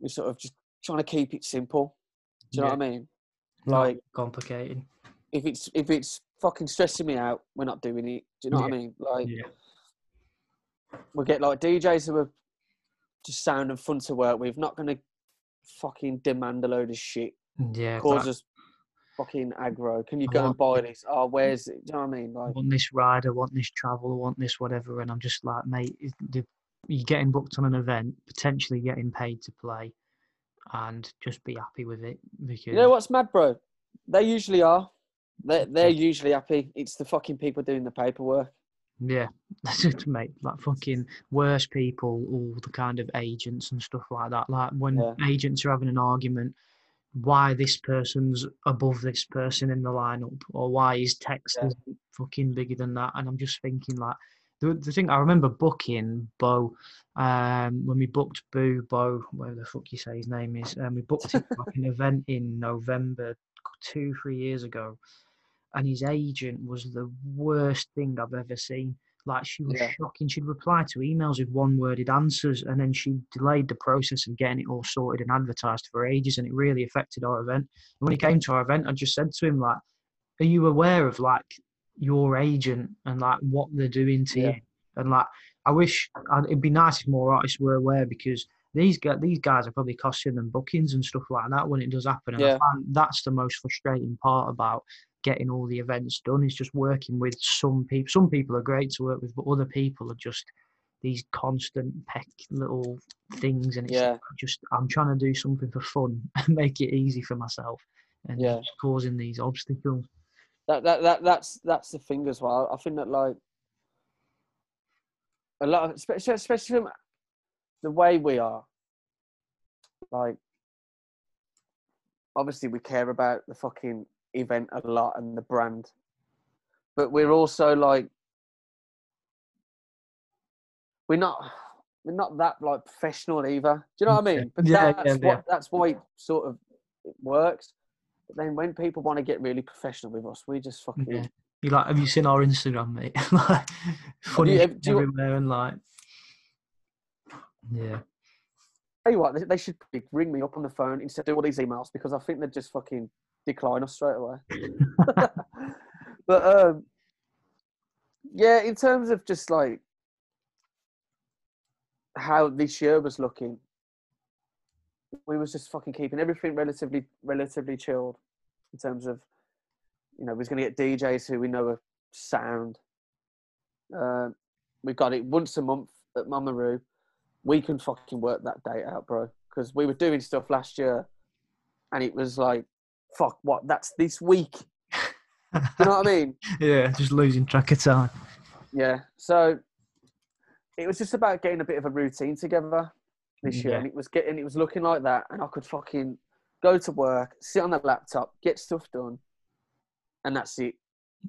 we're sort of just trying to keep it simple. Do you yeah. know what I mean? Like not complicated. If it's if it's fucking stressing me out, we're not doing it. Do you know yeah. what I mean? Like yeah. we get like DJs who are just sound and fun to work with. Not going to fucking demand a load of shit. Yeah. Causes that... fucking aggro. Can you go and buy this? Oh, where's it? Do you know what I mean? Like, I want this ride, I want this travel, I want this whatever. And I'm just like, mate, you're getting booked on an event, potentially getting paid to play, and just be happy with it. Because you know what's mad, bro? They usually are. They're, they're usually happy. It's the fucking people doing the paperwork. Yeah, *laughs* mate. Like fucking worse people, all the kind of agents and stuff like that. Like when yeah. agents are having an argument, why this person's above this person in the lineup, or why his text yeah. is fucking bigger than that. And I'm just thinking, like, the, the thing I remember booking Bo um, when we booked Boo Bo, whatever the fuck you say his name is, and um, we booked it like an *laughs* event in November two, three years ago, and his agent was the worst thing I've ever seen. Like she was yeah. shocking. She'd reply to emails with one-worded answers, and then she delayed the process of getting it all sorted and advertised for ages, and it really affected our event. And when he came to our event, I just said to him like, "Are you aware of like your agent and like what they're doing to yeah. you?" And like, I wish it'd be nice if more artists were aware because these guys, these guys are probably costing them bookings and stuff like that when it does happen. And yeah. I find that's the most frustrating part about getting all the events done is just working with some people. Some people are great to work with, but other people are just these constant peck little things, and it's yeah. just I'm trying to do something for fun *laughs* and make it easy for myself, and yeah. causing these obstacles. That, that that that's that's the thing as well. I think that like a lot of especially, especially from the way we are like obviously we care about the fucking event a lot and the brand but we're also like we're not we're not that like professional either do you know what i mean but yeah, that's yeah, what yeah. that's why it sort of it works but then when people want to get really professional with us we just fucking yeah. You like? Have you seen our Instagram, mate? *laughs* like funny you, everywhere and like, yeah. Tell you what, they should ring me up on the phone instead of do all these emails because I think they're just fucking decline us straight away. *laughs* but um, yeah, in terms of just like how this year was looking, we was just fucking keeping everything relatively relatively chilled in terms of you know, we're going to get DJs who we know are sound. Uh, we got it once a month at Mama Roux. We can fucking work that date out, bro. Because we were doing stuff last year, and it was like, fuck, what? That's this week. you know what I *laughs* mean? yeah, just losing track of time. Yeah. So it was just about getting a bit of a routine together this year, yeah. and it was getting, it was looking like that, and I could fucking go to work, sit on the laptop, get stuff done, and that's it.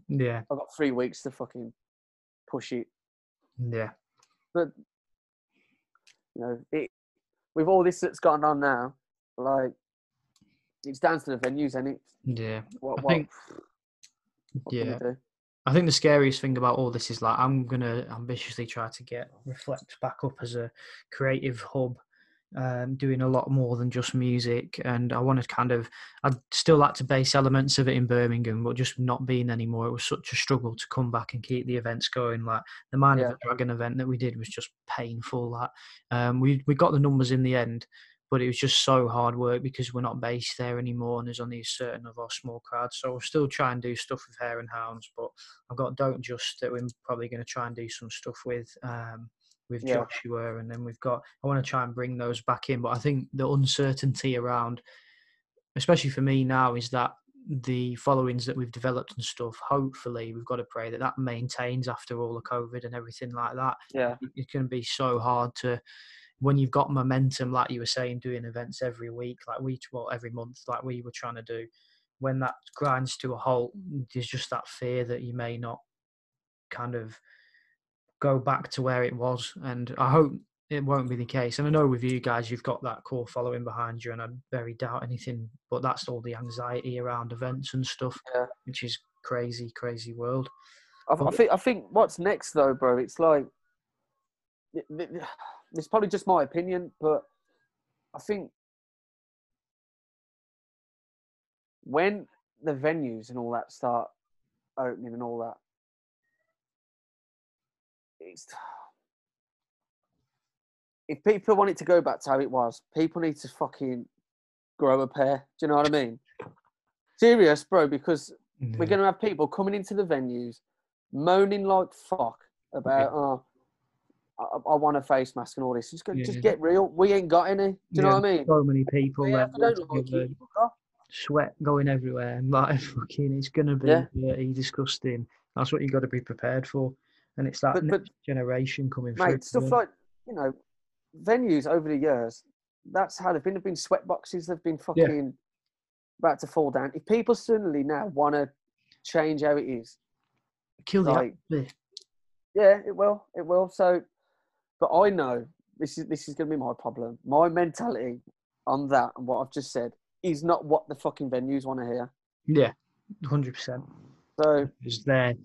Yeah. I've got three weeks to fucking push it. Yeah. But you know, it with all this that's gone on now, like it's down to the venues, and it? Yeah. What, I what, think, what yeah. I think the scariest thing about all this is like I'm gonna ambitiously try to get reflect back up as a creative hub um, doing a lot more than just music. And I want to kind of, I'd still like to base elements of it in Birmingham, but just not being anymore. It was such a struggle to come back and keep the events going. Like the Mind yeah. of the Dragon event that we did was just painful. Like um, we we got the numbers in the end, but it was just so hard work because we're not based there anymore and there's only a certain of our small crowds. So we'll still try and do stuff with Hare and Hounds, but I've got Don't Just that we're probably going to try and do some stuff with. Um, with yeah. Joshua, and then we've got. I want to try and bring those back in, but I think the uncertainty around, especially for me now, is that the followings that we've developed and stuff. Hopefully, we've got to pray that that maintains after all the COVID and everything like that. Yeah, it's going to be so hard to when you've got momentum, like you were saying, doing events every week, like we well every month, like we were trying to do. When that grinds to a halt, there's just that fear that you may not kind of go back to where it was. And I hope it won't be the case. And I know with you guys, you've got that core following behind you, and I very doubt anything. But that's all the anxiety around events and stuff, yeah. which is crazy, crazy world. I, I, think. I think what's next though, bro. It's like it's probably just my opinion, but I think when the venues and all that start opening and all that, it's if people want it to go back to how it was, people need to fucking grow a pair. Do you know what I mean? Serious, bro, because yeah. we're going to have people coming into the venues moaning like fuck about, oh, I, I, want a face mask and all this. Just, go, yeah. just get real. We ain't got any. Do you know what I mean? So many people. Yeah, like sweat going everywhere and like *laughs* fucking, it's going to be dirty, disgusting. That's what you got to be prepared for and it's that but, but, generation coming mate, through. Stuff like you know, venues over the years. That's how they've been. They've been sweat boxes. They've been fucking yeah. about to fall down. If people suddenly now want to change how it is, kill the like, atmosphere. Yeah, it will. It will. So, but I know this is this is going to be my problem. My mentality on that and what I've just said is not what the fucking venues want to hear. Yeah, hundred percent. So Because they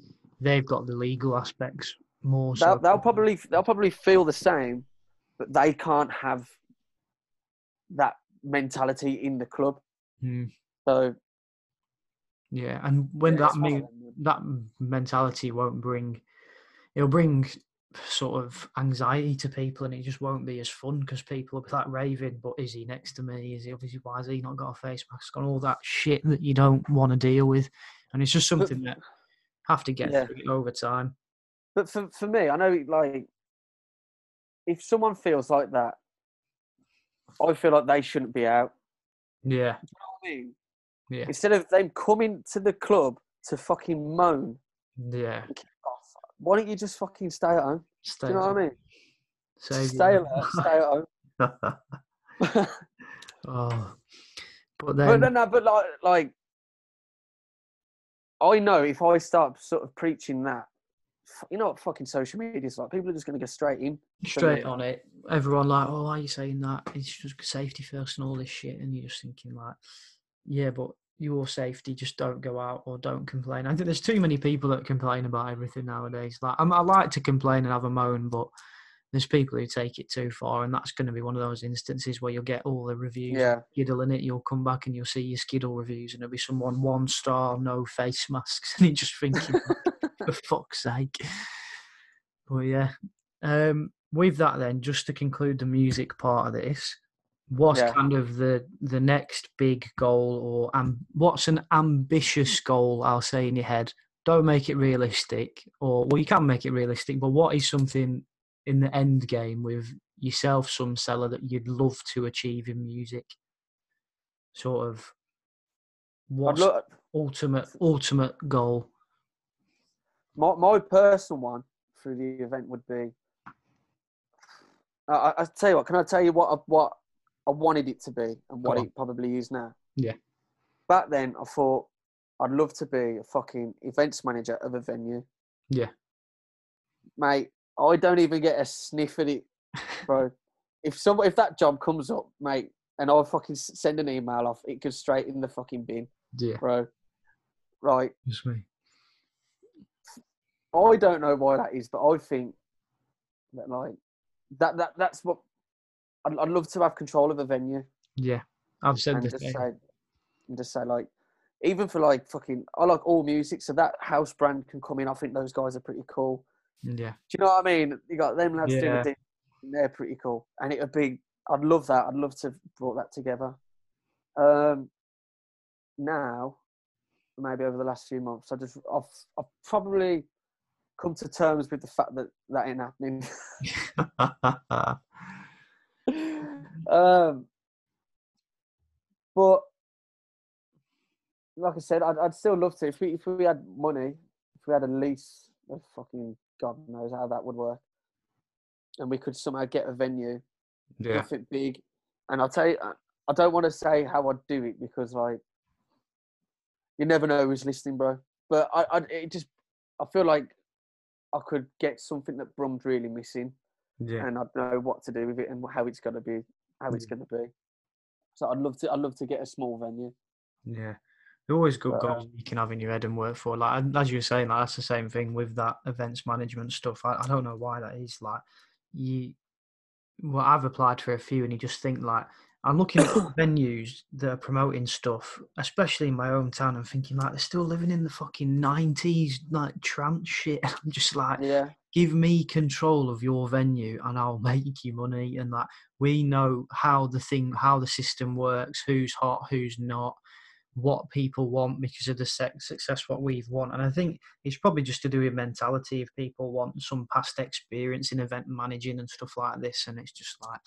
they've got the legal aspects more. they'll, so they'll probably they'll probably feel the same, but they can't have that mentality in the club. Hmm, So yeah, and when yeah, that it's one of me- that mentality won't bring it'll bring sort of anxiety to people and it just won't be as fun because people will be like raving but is he next to me? Is he obviously why has he not got a face mask on? All that shit that you don't want to deal with. And it's just something that have to get Yeah. over time. But for for me, I know like if someone feels like that, I feel like they shouldn't be out. yeah. I mean, yeah. Instead of them coming to the club to fucking moan, yeah why don't you just fucking stay at home? stay Do you know what I mean? Save Stay your- alert, stay at home. *laughs* *laughs* oh but then, but no, no, but like, like, I know if I start sort of preaching that, you know what fucking social media is like. People are just going to go straight in. straight on it. Everyone like, oh, why are you saying that? It's just safety first and all this shit, and you're just thinking like, yeah, but your safety, just don't go out or don't complain. I think there's too many people that complain about everything nowadays. Like, I'm, I like to complain and have a moan, but there's people who take it too far, and that's going to be one of those instances where you'll get all the reviews. Yeah, Skiddle in it, you'll come back and you'll see your Skiddle reviews, and it'll be someone one star, no face masks, *laughs* and you're just thinking, for *laughs* fuck's sake. But yeah, um, with that then, just to conclude the music part of this, what's Yeah. kind of the the next big goal, or um, what's an ambitious goal? I'll say in your head. Don't make it realistic, or well, you can make it realistic, but what is something in the end game with yourself, Sum Cellar that you'd love to achieve in music? Sort of, what's look, ultimate ultimate goal? my my personal one through the event would be. I, I, I tell you what. Can I tell you what what I wanted it to be and what it probably is now? Yeah. Back then, I thought I'd love to be a fucking events manager of a venue. Yeah. Mate, I don't even get a sniff at it, *laughs* bro. if some if that job comes up, mate, and I fucking send an email off, it goes straight in the fucking bin, Yeah, bro. Right. just me. I don't know why that is, but I think that like that that that's what I'd, I'd love to have control of a venue Yeah, I've said and the just say and just say like even for like fucking I like all music, so that house brand can come in. I think those guys are pretty cool. Yeah, Do you know what I mean? You got them lads doing Yeah. a thing, they're pretty cool, and it would be. I'd love that. I'd love to have brought that together. Um, now, maybe over the last few months, I just I've I've probably come to terms with the fact that that ain't happening. *laughs* *laughs* um, but like I said, I'd, I'd still love to. If we if we had money, if we had a lease, of fucking God knows how that would work, and we could somehow get a venue, yeah, nothing big. And I'll tell you, I- I don't want to say how I'd do it because like you never know who's listening, bro. But I, I it just I feel like I could get something that Brum's really missing. Yeah, and I'd know what to do with it and how it's gonna be, how it's hmm. gonna be. So I'd love to, I'd love to get a small venue. yeah. They're always good But, uh, goals you can have in your head and work for. Like as you were saying, like, that's the same thing with that events management stuff. I, I don't know why that is. Like you, well, I've applied for a few, and you just think like I'm looking at *coughs* venues that are promoting stuff, especially in my hometown, and thinking like they're still living in the fucking nineties, like trance shit. *laughs* I'm just like, Yeah, give me control of your venue and I'll *laughs* make you money and that we know how the thing how the system works who's hot who's not what people want because of the success what we've won and I think it's probably just to do with mentality if people want some past experience in event managing and stuff like this and it's just like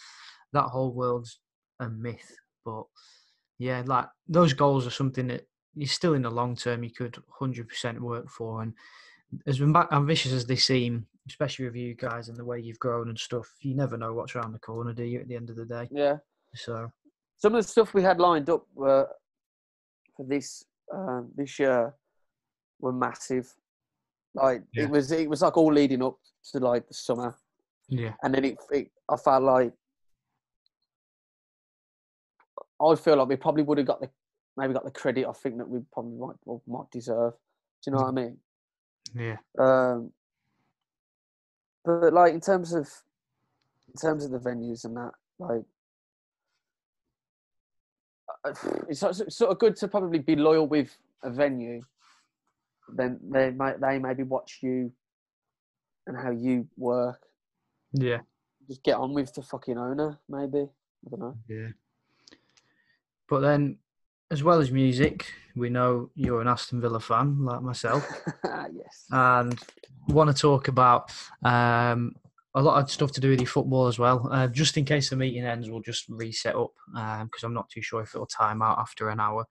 that whole world's a myth but yeah like those goals are something that you're still in the long term you could 100% work for and as ambitious as they seem, especially with you guys and the way you've grown and stuff, you never know what's around the corner, do you? At the end of the day, yeah. so Some of the stuff we had lined up were for this um, this year were massive. Like Yeah. it was, it was like all leading up to like the summer, Yeah. and then it, it I felt like I feel like we probably would have got the maybe got the credit I think that we probably might might deserve. Do you know what I mean? Yeah. Um, but like in terms of in terms of the venues and that, like uh, *sighs* it's sort sort of good to probably be loyal with a venue. Then they might they maybe watch you and how you work. Yeah. Just get on with the fucking owner, maybe. I don't know. Yeah. But then, as well as music, we know you're an Aston Villa fan, like myself, *laughs* yes. and want to talk about um, a lot of stuff to do with your football as well. Uh, just in case the meeting ends, we'll just reset up because I'm not too sure if it'll time out after an hour.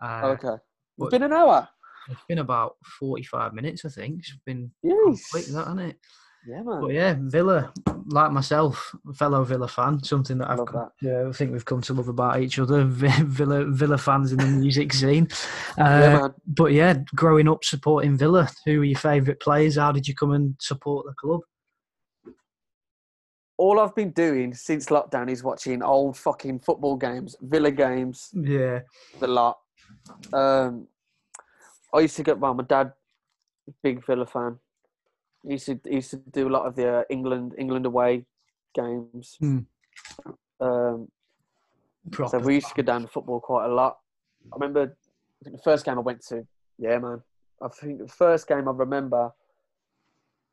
Uh, okay. It's been an hour. It's been about 45 minutes, I think. It's been Yes. quick, that, hasn't it? Yeah, man. But yeah, Villa, like myself, fellow Villa fan, something that I've come, uh, I think we've come to love about each other, *laughs* Villa Villa fans in the music scene. Uh, yeah, but yeah, growing up supporting Villa, who were your favourite players? How did you come and support the club? All I've been doing since lockdown is watching old fucking football games, Villa games, Yeah, the lot. Um, I used to get well. My dad, big Villa fan. He used to he used to do a lot of the uh, England England away games. Hmm. Um, so we used to go down to football quite a lot. I remember I think the first game I went to. Yeah, man. I think the first game I remember.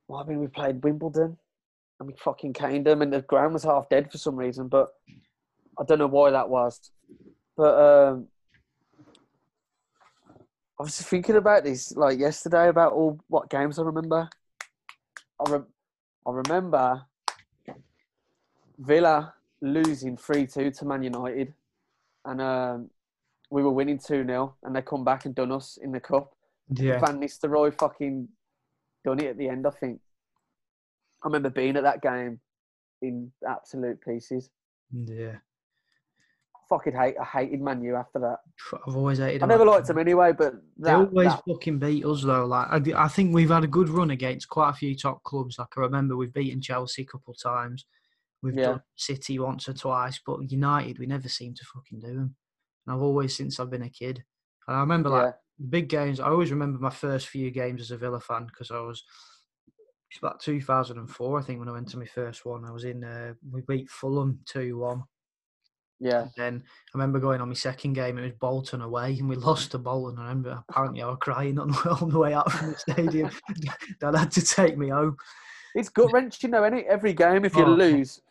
Well, I mean, we played Wimbledon, and we fucking caned them, and the ground was half dead for some reason. But I don't know why that was. But um, I was thinking about this like yesterday about all what games I remember. I rem- I remember Villa losing three two to Man United, and um, we were winning two 0 and they come back and done us in the cup. yeah, Van Nistelrooy fucking done it at the end. I think. I remember being at that game in absolute pieces. yeah. Fucking hate. I hated Man U after that. I've always hated. I never liked them anyway, but They always that- fucking beat us though. Like I, I think we've had a good run against quite a few top clubs. Like I remember we've beaten Chelsea a couple of times. We've Yeah. done City once or twice, but United we never seem to fucking do them. And I've always since I've been a kid. And I remember like yeah, big games. I always remember my first few games as a Villa fan because I was. It's about 2004, I think, when I went to my first one. I was in. Uh, we beat Fulham two one. Yeah. And then I remember going on my second game. It was Bolton away, and we lost to Bolton. I remember apparently I was crying on, on the way out from the stadium. *laughs* *laughs* Dad had to take me home. It's gut wrenching though, any every game if you Oh, lose,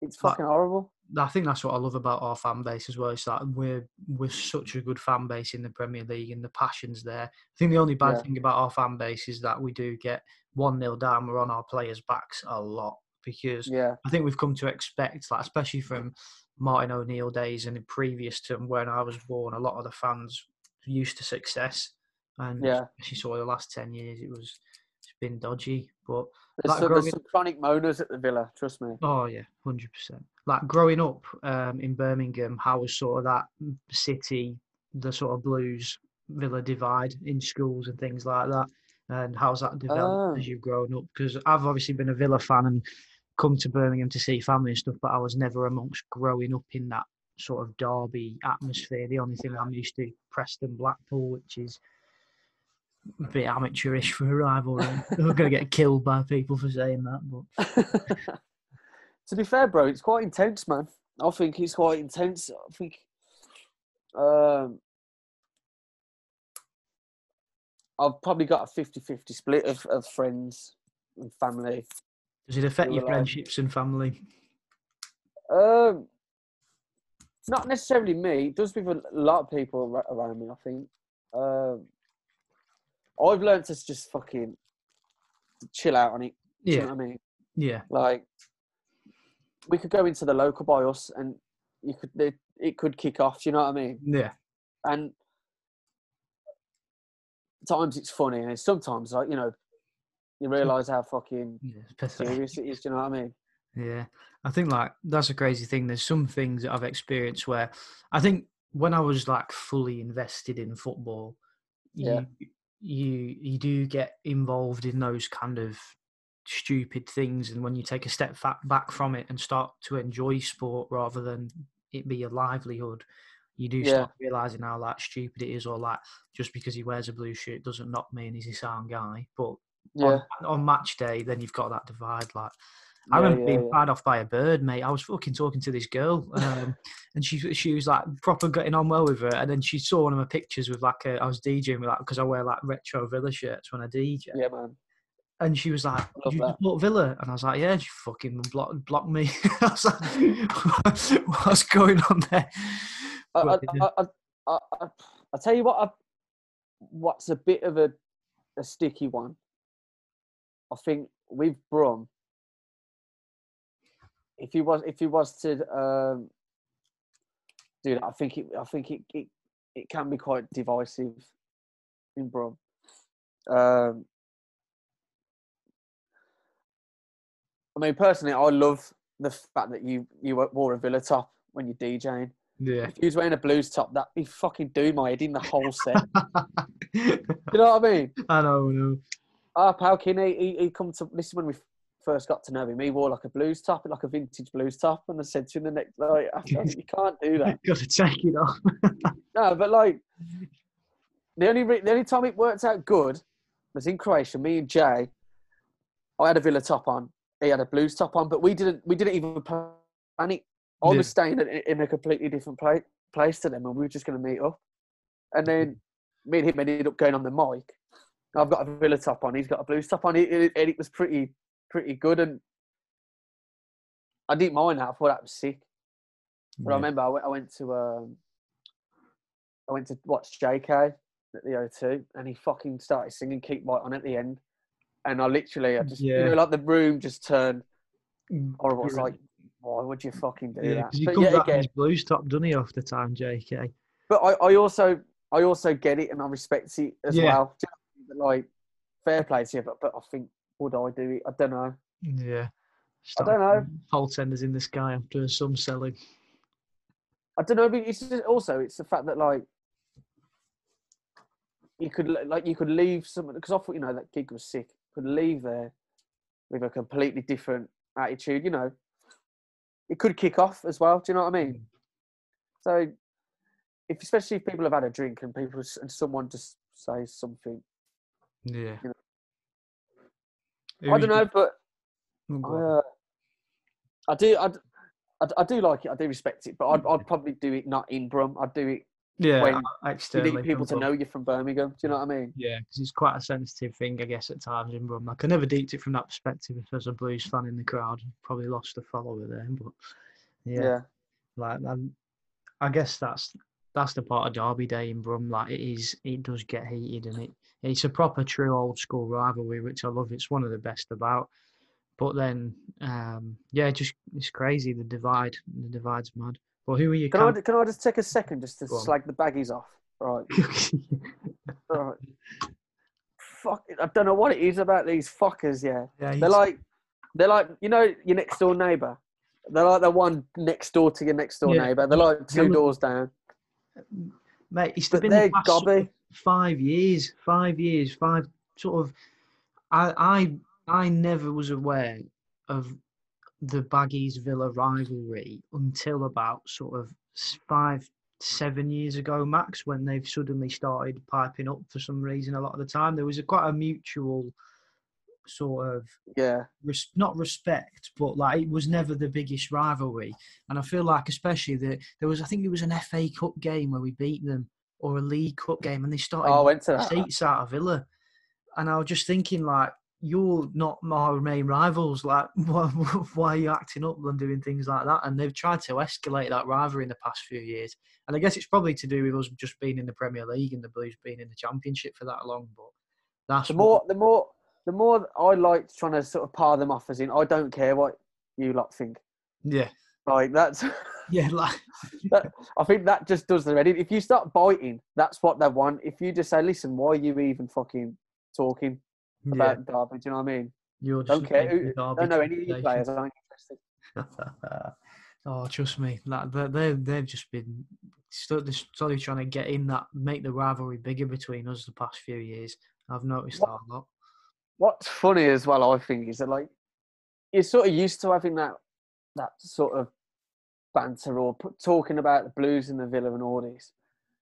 it's fucking horrible. I think that's what I love about our fan base as well. It's that we're we're such a good fan base in the Premier League, and the passion's there. I think the only bad Yeah. thing about our fan base is that we do get one 0 down. We're on our players' backs a lot because Yeah, I think we've come to expect, like especially from Martin O'Neill days and the previous to when I was born, a lot of the fans used to success, and Yeah. especially sort of the last ten years, it was it's been dodgy. But there's, some, growing- there's some chronic moaners at the Villa. Trust me. oh yeah, hundred percent. Like growing up um, in Birmingham, how was sort of that city, the sort of blues Villa divide in schools and things like that, and how's that developed Oh. as you've grown up? Because I've obviously been a Villa fan and come to Birmingham to see family and stuff, but I was never amongst growing up in that sort of derby atmosphere. The only thing I'm used to Preston Blackpool, which is a bit amateurish for a rivalry. I'm *laughs* gonna get killed by people for saying that, but *laughs* to be fair, bro, it's quite intense, man. I think it's quite intense. I think um, I've probably got a 50-50 split of, of friends and family. Does it affect your friendships and family? Um, not necessarily me. It does with a lot of people around me. I think. Um, I've learned to just fucking chill out on it. Do you know Yeah, what I mean? yeah, Like, we could go into the local by us, and you could it, it could kick off. You know what I mean? yeah, And times it's funny, and sometimes like you know, you realise how fucking yeah. Serious it is. Do you know what I mean? Yeah, I think like that's a crazy thing. There's some things that I've experienced where I think when I was like fully invested in football, Yeah. you you you do get involved in those kind of stupid things, and when you take a step back from it and start to enjoy sport rather than it be a livelihood, you do Yeah. start realizing how like stupid it is, or like just because he wears a blue shirt doesn't not mean he's a sound guy. But Yeah. on, on match day, then you've got that divide. Like I Yeah, remember yeah, being fired off by a bird, mate. I was fucking talking to this girl, um, *laughs* and she she was like proper getting on well with her. And then she saw one of my pictures with like a, I was DJing with like because I wear like retro Villa shirts when I DJ. Yeah, man. And she was like, Love "You that. support Villa?" And I was like, "Yeah." She fucking blocked blocked me. *laughs* I was like, *laughs* "What's going on there?" I, I, But, yeah. I, I, I, I, I tell you what, I, what's a bit of a, a sticky one. I think with Brum, if he was if he was to um, do that, I think it I think it, it, it can be quite divisive in Brum. Um, I mean, personally, I love the fact that you you wore a Villa top when you're DJing. Yeah. If he was wearing a blues top, that'd be fucking doing my head in the whole set. *laughs* you know what I mean? I know, I know. Our pal Kinney, he, he come to this is when we first got to know him. He wore like a blues top, like a vintage blues top, and I said to him the next night, said, "You can't do that." You've got to take it off. *laughs* No, but like the only re- the only time it worked out good was in Croatia. Me and Jay, I had a Villa top on. He had a blues top on, but we didn't we didn't even plan it. I Yeah. was staying in, in a completely different place place to them, and we were just going to meet up. And then mm. me and him ended up going on the mic. I've got a Villa top on. He's got a blues top on. It, it, it was pretty pretty good, and I didn't mind that. I thought that was sick. But I remember I went, I went to um, I went to watch JK at the O2, and he fucking started singing "Keep Right" on at the end, and I literally, I just, you know, like the room just turned horrible. I was like, why would you fucking do Yeah, that? because he But comes yeah, in again, his blues top, doesn't he, off the time, JK? but I, I also, I also get it, and I respect it as Yeah. well. Do you know what I mean? Like, fair play to you, but, but I think would I do it? I don't know. Yeah. I don't know. False tenders in the sky after some selling. I don't know. But it's just also it's the fact that like you could like you could leave someone because I thought you know that gig was sick. Could leave there with a completely different attitude. You know, it could kick off as well. Do you know what I mean? So, if especially if people have had a drink and people and someone just says something, Yeah. You Who I don't know, but oh, I, uh, I do. I, I I do like it. I do respect it, but I'd, I'd probably do it not in Brum. I'd do it. yeah, when uh, You need people to know you're from Birmingham. Do you know what I mean? Yeah, because it's quite a sensitive thing, I guess, at times in Brum. Like, I never deeped it from that perspective. If there's a blues fan in the crowd, probably lost a follower there. But yeah, yeah. like um, I guess that's that's the part of Derby Day in Brum. Like it is, it does get heated, and it it's a proper true old school rivalry, which I love. It's one of the best about. But then, um, yeah, just it's crazy the divide. The divide's mad. But who are you? Can I, can I just take a second just to Go on. slag the baggies off? Right. *laughs* right. Fuck. I don't know what it is about these fuckers, yeah. yeah, They're like, they're like, you know, your next door neighbour. They're like the one next door to your next door Yeah. neighbour. They're like two Yellow- doors down. mate. It's But been they're the past gobby. Five years, five years, five sort of. I I I never was aware of the Baggies Villa rivalry until about sort of five seven years ago max when they've suddenly started piping up for some reason a lot of the time there was a quite a mutual sort of Yeah. res- not respect, but like it was never the biggest rivalry. And I feel like, especially that there was, I think it was an FA Cup game where we beat them, or a League Cup game, and they started Oh, I went to seats out of Villa. And I was just thinking, like, you're not my main rivals. Like, *laughs* why, why are you acting up and doing things like that? And they've tried to escalate that rivalry in the past few years. And I guess it's probably to do with us just being in the Premier League and the Blues being in the Championship for that long. But that's The what- more, the more, the more I like trying to sort of par them off as in, I don't care what you lot think. yeah, Like that's, *laughs* yeah, like. *laughs* that, I think that just does the Reddit. If you start biting, that's what they want. If you just say, listen, why are you even fucking talking Yeah, about Derby? Do you know what I mean? you're Don't care. Who, don't know any of these players. I'm interested. *laughs* Oh, trust me, like they they they've just been slowly trying to get in that make the rivalry bigger between us the past few years. I've noticed What- that a lot. What's funny as well, I think, is that like you're sort of used to having that that sort of banter or put, talking about the Blues and the Villa and all this.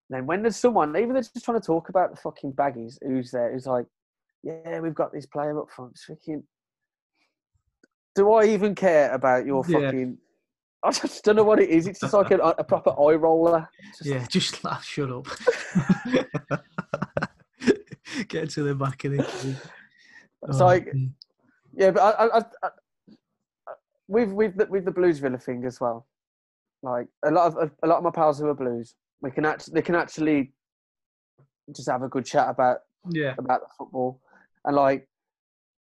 And then when there's someone, even they're just trying to talk about the fucking baggies, who's there, who's like, yeah, we've got this player up front. It's freaking. Do I even care about your Yeah. fucking? I just don't know what it is. It's just like a, a proper eye roller. Just Yeah, just *laughs* like shut up. *laughs* Get to the back of the queue. It's Oh, like- Yeah, but I, I, I, I, with with the, with the Blues Villa thing as well. Like a lot of a lot of my pals who are Blues, we can actually they can actually just have a good chat about yeah, about the football, and like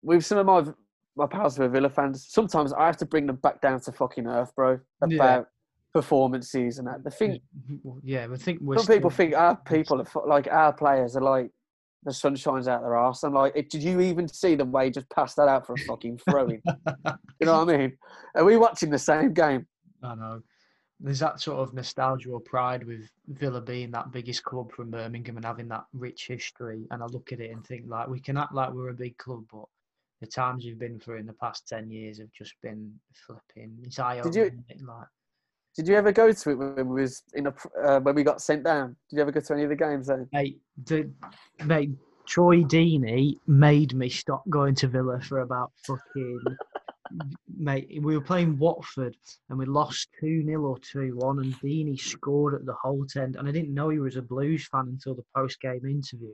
with some of my my pals who are Villa fans, sometimes I have to bring them back down to fucking earth, bro, about Yeah. performances and that. The thing, mm-hmm. yeah. I think we're some people think our people are like our players are like the sun shines out their arse. I'm like, did you even see the way he just passed that out for a fucking throwing? *laughs* You know what I mean? Are we watching the same game? I know. There's that sort of nostalgia or pride with Villa being that biggest club from Birmingham and having that rich history. And I look at it and think like we can act like we're a big club, but the times we've been through in the past ten years have just been flipping. It's eye Did you- opening. Like Did you ever go to it when we was in a uh, when we got sent down? Did you ever go to any of the games then? mate, the, mate, Troy Deeney made me stop going to Villa for about fucking. Mate, we were playing Watford and we lost 2 0 or 2 1, and Deeney scored at the Holt end. And I didn't know he was a Blues fan until the post game interview.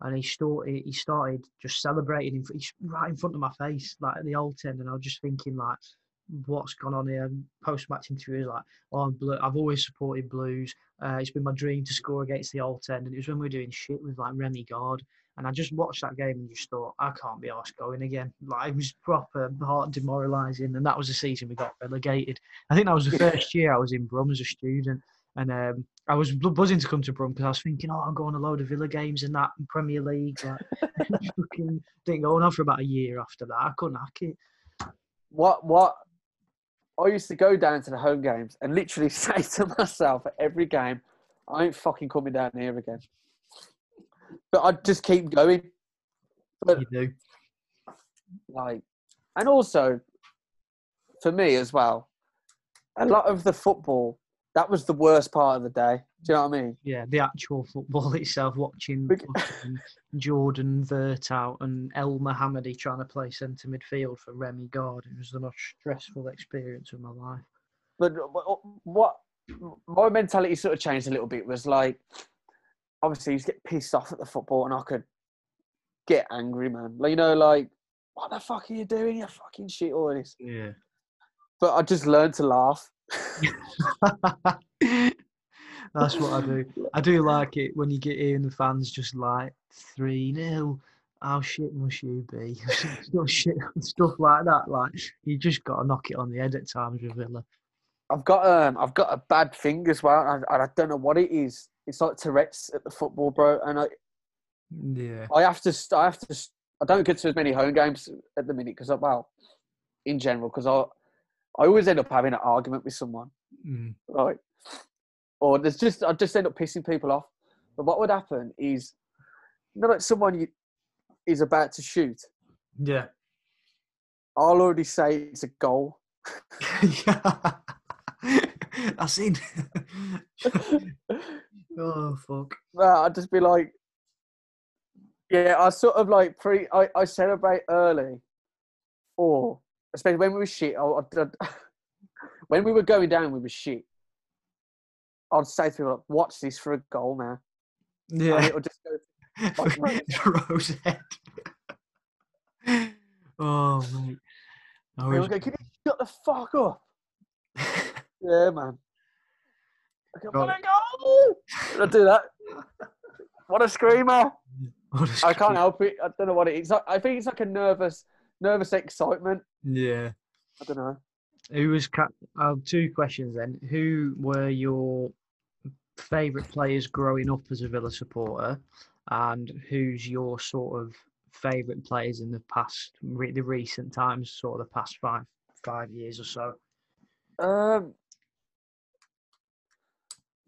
And he started, he started just celebrating in, right in front of my face, like at the Holt end. And I was just thinking, like, what's gone on here? Post match interview is like, oh, blue. I've always supported Blues. Uh, it's been my dream to score against the Holt End, and it was when we were doing shit with like Rémi Garde. And I just watched that game and just thought, I can't be arsed going again. Like it was proper heart demoralising, and that was the season we got relegated. I think that was the first year I was in Brum as a student, and um, I was buzzing to come to Brum because I was thinking, oh, I'm going to a load of Villa games and that in Premier League. Like, *laughs* *laughs* fucking didn't go on for about a year after that. I couldn't hack it. What what? I used to go down to the home games and literally *laughs* say to myself at every game, I ain't fucking coming down here again. But I'd just keep going. But You do. like and also for me as well a lot of the football that was the worst part of the day do you know what i mean Yeah, the actual football *laughs* itself, watching fucking Jordan Veretout and Elmohamady trying to play centre midfield for Rémi Garde. It was the most stressful experience of my life. but what, what my mentality sort of changed a little bit was like obviously you get pissed off at the football and i could get angry man like you know like what the fuck are you doing you fucking shit all this Yeah. but i just learned to laugh *laughs* That's what I do. I do like it when you get hearing the fans just like 3 0. How shit must you be? *laughs* stuff, shit, stuff like that. Like, you just got to knock it on the head at times with Villa. I've got um, I've got a bad thing as well, and I, and I don't know what it is. It's like Tourette's at the football, bro. And I, Yeah. I have to, I have to, I don't get to as many home games at the minute because, well, in general, because I, I always end up having an argument with someone, Mm. right? Or there's just, I just end up pissing people off. But what would happen is, you know, like someone you, is about to shoot, Yeah. I'll already say it's a goal. *laughs* yeah. *laughs* I seen. *laughs* oh fuck. Well, I'd just be like, yeah, I sort of like pre, I, I celebrate early, or especially when we were shit. I, I, *laughs* when we were going down, we were shit. I'd say to people, like, "Watch this for a goal now," and Yeah. it'll just go. *laughs* like- Rose head. *laughs* oh mate. I People was, go, "Can you shut the fuck up?" Yeah, man. I go, Got "What a goal!" I do that. What a screamer! *laughs* What a I can't help it. I don't know what it is. I think it's like a nervous, nervous excitement. Yeah. I don't know. Who was cap- uh, two questions then? Who were your favourite players growing up as a Villa supporter, and who's your sort of favourite players in the past, the recent times, sort of the past five five years or so? Um,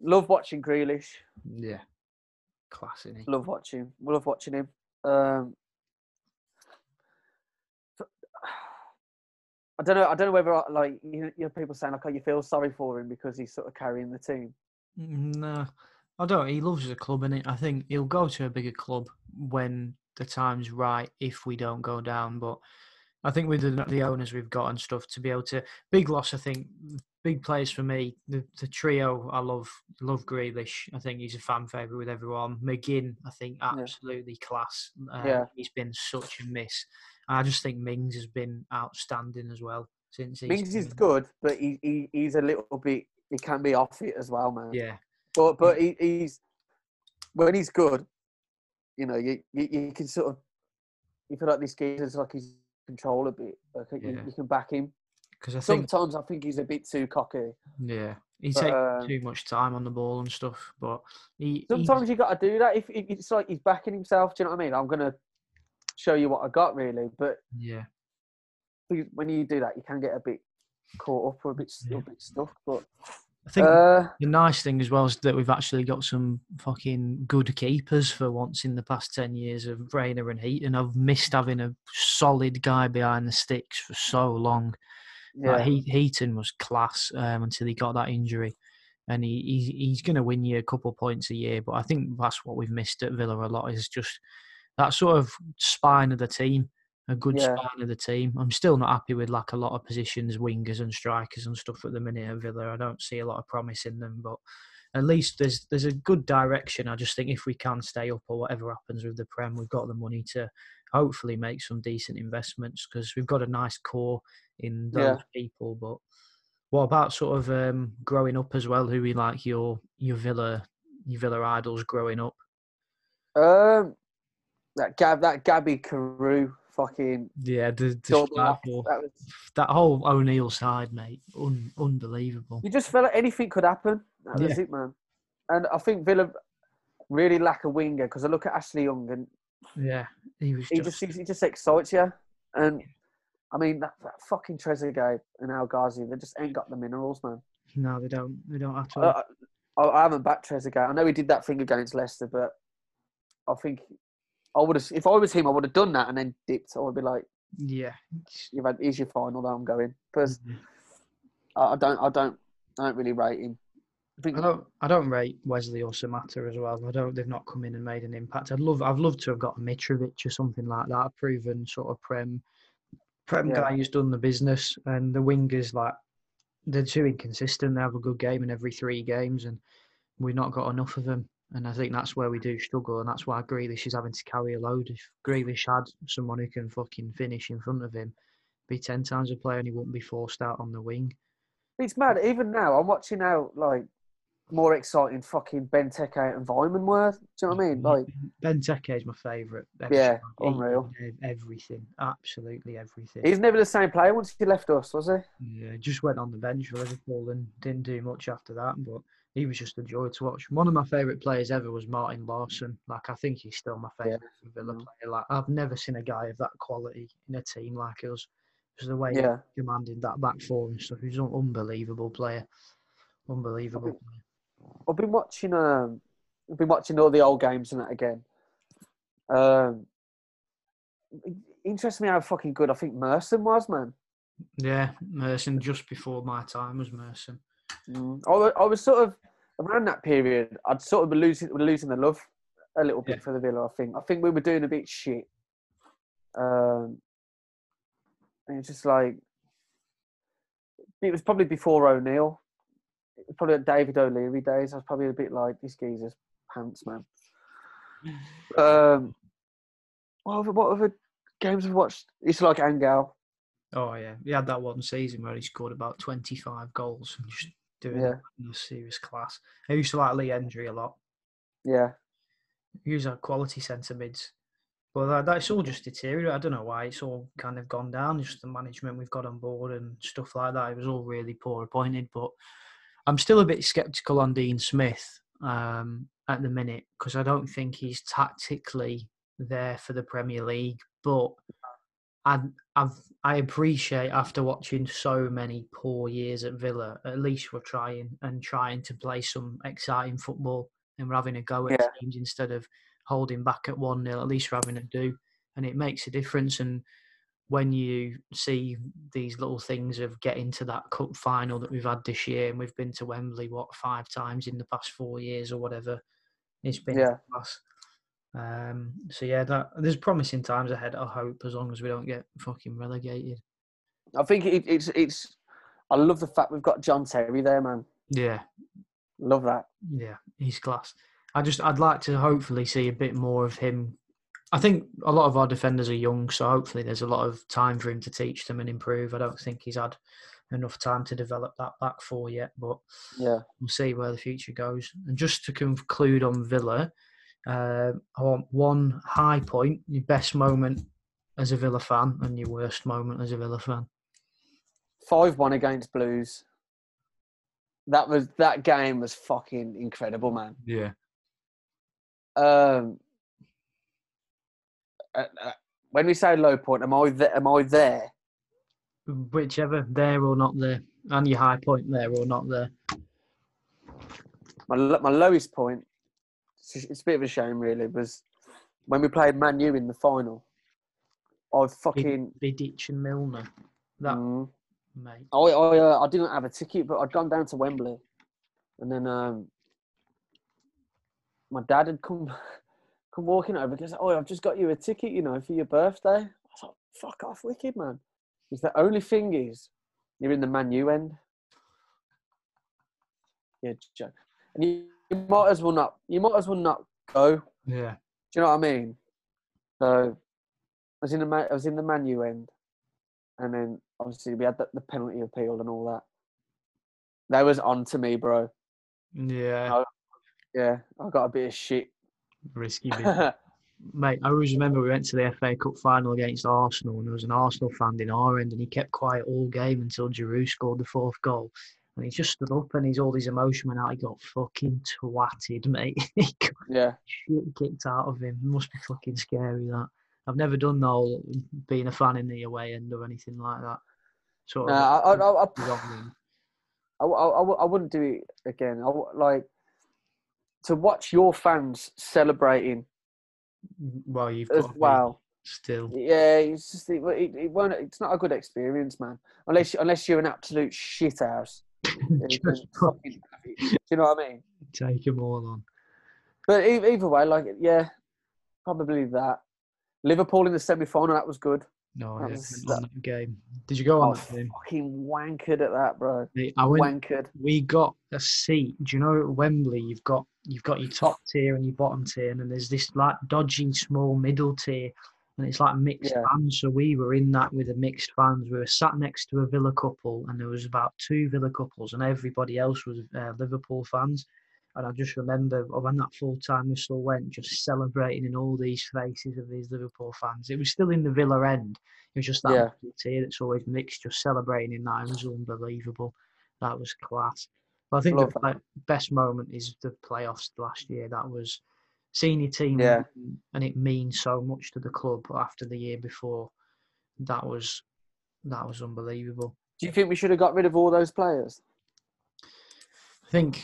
love watching Grealish. Yeah, class, is Love watching. Love watching him. Um, *sighs* I don't know. I don't know whether like you know people saying like, "Oh, you feel sorry for him because he's sort of carrying the team." Mm, No, I don't. He loves the club, and I think he'll go to a bigger club when the time's right. If we don't go down, but I think with the, the owners we've got and stuff to be able to big loss. I think big players for me. The the trio I love love Grealish. I think he's a fan favorite with everyone. McGinn, I think absolutely class. Uh, Yeah. he's been such a miss. I just think Mings has been outstanding as well since he's Mings is good, but he, he he's a little bit. He can be off it as well, man. Yeah, But but he, he's when he's good, you know, you, you you can sort of you feel like this geezer's like he's control a bit. I think you, Yeah. you can back him. because I think Sometimes I think he's a bit too cocky. yeah he takes um, too much time on the ball and stuff. But he he's- Sometimes you got to do that. If, if it's like he's backing himself, do you know what I mean? I'm gonna show you what I got, really. But yeah. when you do that, you can get a bit caught up or a bit, Yeah. a bit stuck. But I think uh, the nice thing as well is that we've actually got some fucking good keepers for once in the past 10 years of Reina and Heaton. I've missed having a solid guy behind the sticks for so long. yeah, Like, he, Heaton was class um, until he got that injury. And he, he he's going to win you a couple points a year. But I think that's what we've missed at Villa a lot is just that sort of spine of the team, a good Yeah. spine of the team. I'm still not happy with like a lot of positions, wingers and strikers and stuff at the minute at Villa. I don't see a lot of promise in them, but at least there's there's a good direction. I just think if we can stay up or whatever happens with the Prem, we've got the money to hopefully make some decent investments because we've got a nice core in those Yeah. people. But what about sort of um, growing up as well? Who we like your your Villa your Villa idols growing up? um, that Gab, that Gabby Carew, fucking Yeah, the, the double strike act, force. that was, that whole O'Neill side, mate, un- unbelievable. you just felt like anything could happen. That was it, man. And I think Villa really lack a winger because I look at Ashley Young and Yeah, he was he just, just he just excites you. And I mean that, that fucking Trezeguet and El Ghazi, they just ain't got the minerals, man. no, they don't, they don't at all. I, I, I haven't backed Trezeguet. I know he did that thing against Leicester, but I think I would have if I was him, I would have done that and then dipped. I would be like, yeah, "You've had here's your final. Now I'm going." Because Mhm. I, I don't, I don't, I don't really rate him. I think I don't, I don't rate Wesley or Samatta as well. I don't, they've not come in and made an impact. I'd love, I've loved to have got a Mitrovic or something like that, a proven sort of prem, prem Yeah. guy who's done the business. And the wingers, like, they're too inconsistent. They have a good game in every three games, and we've not got enough of them. And I think that's where we do struggle, and that's why Grealish is having to carry a load. If Grealish had someone who can fucking finish in front of him, be ten times a player, and he wouldn't be forced out on the wing. it's mad. Even now, I'm watching now like more exciting fucking Benteke and Weimanworth. Do you know what I mean? Like, Benteke is my favourite. Yeah, unreal. Everything, absolutely everything. he's never the same player once he left us, was he? Yeah, just went on the bench for Liverpool and didn't do much after that. But he was just a joy to watch. One of my favourite players ever was Martin Laursen. Like I think he's still my favourite Villa Mm. player. Like I've never seen a guy of that quality in a team like us. Just the way Yeah. he commanded that back four and stuff. He's an unbelievable player. Unbelievable. I've been watching. Um, I've been watching all the old games and that again. Um, interests me how fucking good I think Merson was, man. Yeah, Merson just before my time was Merson. Mm. I, I was sort of around that period. I'd sort of been losing losing the love a little bit Yeah. for the Villa. I think. I think we were doing a bit shit. Um, and it's just like it was probably before O'Neill. It was probably at David O'Leary days. I was probably a bit like this geezer's pants, man. *laughs* Um, what other, what other games have watched? It's like Angel. Oh yeah, he had that one season where he scored about twenty-five goals and just doing Yeah. a serious class. I used to like Lee Hendrie a lot. Yeah, was a quality centre mids, but that, that's all just deteriorated. I don't know why it's all kind of gone down. Just the management we've got on board and stuff like that. It was all really poor appointed, but I'm still a bit sceptical on Dean Smith um, at the minute because I don't think he's tactically there for the Premier League, but. I I've I appreciate after watching so many poor years at Villa, at least we're trying and trying to play some exciting football and we're having a go at Yeah. teams instead of holding back at one 0 At least we're having a do, and it makes a difference. And when you see these little things of getting to that cup final that we've had this year, and we've been to Wembley what five times in the past four years or whatever, it's been Yeah. class. Um, so yeah, that there's promising times ahead. I hope as long as we don't get fucking relegated. I think it, it's it's. I love the fact we've got John Terry there, man. Yeah, Love that. yeah, he's class. I just I'd like to hopefully see a bit more of him. I think a lot of our defenders are young, so hopefully there's a lot of time for him to teach them and improve. I don't think he's had enough time to develop that back four yet, but Yeah. we'll see where the future goes. And just to conclude on Villa, uh, I want one high point, your best moment as a Villa fan, and your worst moment as a Villa fan. Five one against Blues. That was that game was fucking incredible, man. Yeah. Um, uh, uh, when we say low point, am I there? Am I there? Whichever, there or not there, and your high point there or not there. My my lowest point. It's a bit of a shame, really. Was when we played Man U in the final. I fucking. Vidic and Milner. That Mm, mate. I I, uh, I didn't have a ticket, but I'd gone down to Wembley, and then um, my dad had come *laughs* come walking over because oh I've just got you a ticket, you know, for your birthday. I was like, fuck off, wicked man. Because the only thing is, you're in the Man U end. Yeah, Joe. and you, you might as well not. You might as well not go. Yeah. Do you know what I mean? So, I was in the I was in the Man U end, and then obviously we had the, the penalty appeal and all that. That was on to me, bro. Yeah. Yeah, I got a bit of shit. Risky *laughs* bit. Mate, I always remember we went to the FA Cup final against Arsenal, and there was an Arsenal fan in our end, and he kept quiet all game until Giroud scored the fourth goal. And he just stood up, and he's all his emotion went out. He got fucking twatted, *laughs* mate. yeah, shit kicked out of him. Must be fucking scary that. I've never done no being a fan in the away end or anything like that. Sort of I, I, I, I, I, I, I wouldn't do it again. I, like to watch your fans celebrating end. Well, you've as got to be well. still. Yeah, it's just it, it, it won't. It's not a good experience, man. Unless unless you're an absolute shit *laughs* *laughs* fucking. *laughs* Do you know what I mean? take them all on. But either way, like yeah, probably that. Liverpool in the semi final, that was good. No, That yeah, was- on that game. Did you go on was that game? fucking wankered at that, bro. I went. Wankered. we got a seat. Do you know at Wembley you've got you've got your top tier and your bottom tier, and then there's this like dodgy small middle tier, and it's like mixed Yeah. fans. So we were in that with the mixed fans. We were sat next to a Villa couple, and there was about two Villa couples, and everybody else was uh, Liverpool fans. And I just remember when that full time whistle went, just celebrating in all these faces of these Liverpool fans. It was still in the Villa end. It was just that Yeah. that's always mixed, just celebrating in that. It was unbelievable. That was class. But I think Love the play, best moment is the playoffs last year. That was senior team, Yeah. and it means so much to the club after the year before. That was that was unbelievable. Do you think we should have got rid of all those players? I think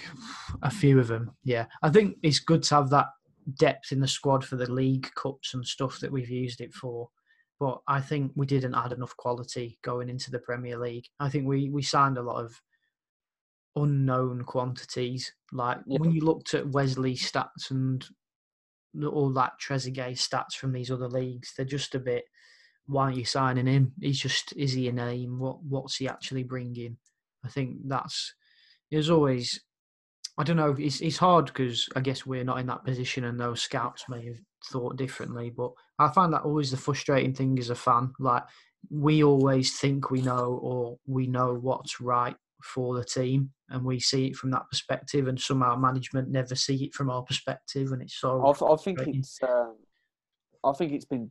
a few of them, yeah. I think it's good to have that depth in the squad for the league cups and stuff that we've used it for. But I think we didn't add enough quality going into the Premier League. I think we, we signed a lot of unknown quantities. Like Yeah. when you looked at Wesley stats and all that Trezeguet stats from these other leagues, they're just a bit. Why aren't you signing him? He's just is he a name? What what's he actually bringing? I think that's there's always I don't know. It's it's hard because I guess we're not in that position, and those scouts may have thought differently. But I find that always the frustrating thing as a fan. Like we always think we know, or we know what's right for the team, and we see it from that perspective, and somehow management never see it from our perspective, and it's so. I, I think it's. Um, I think it's been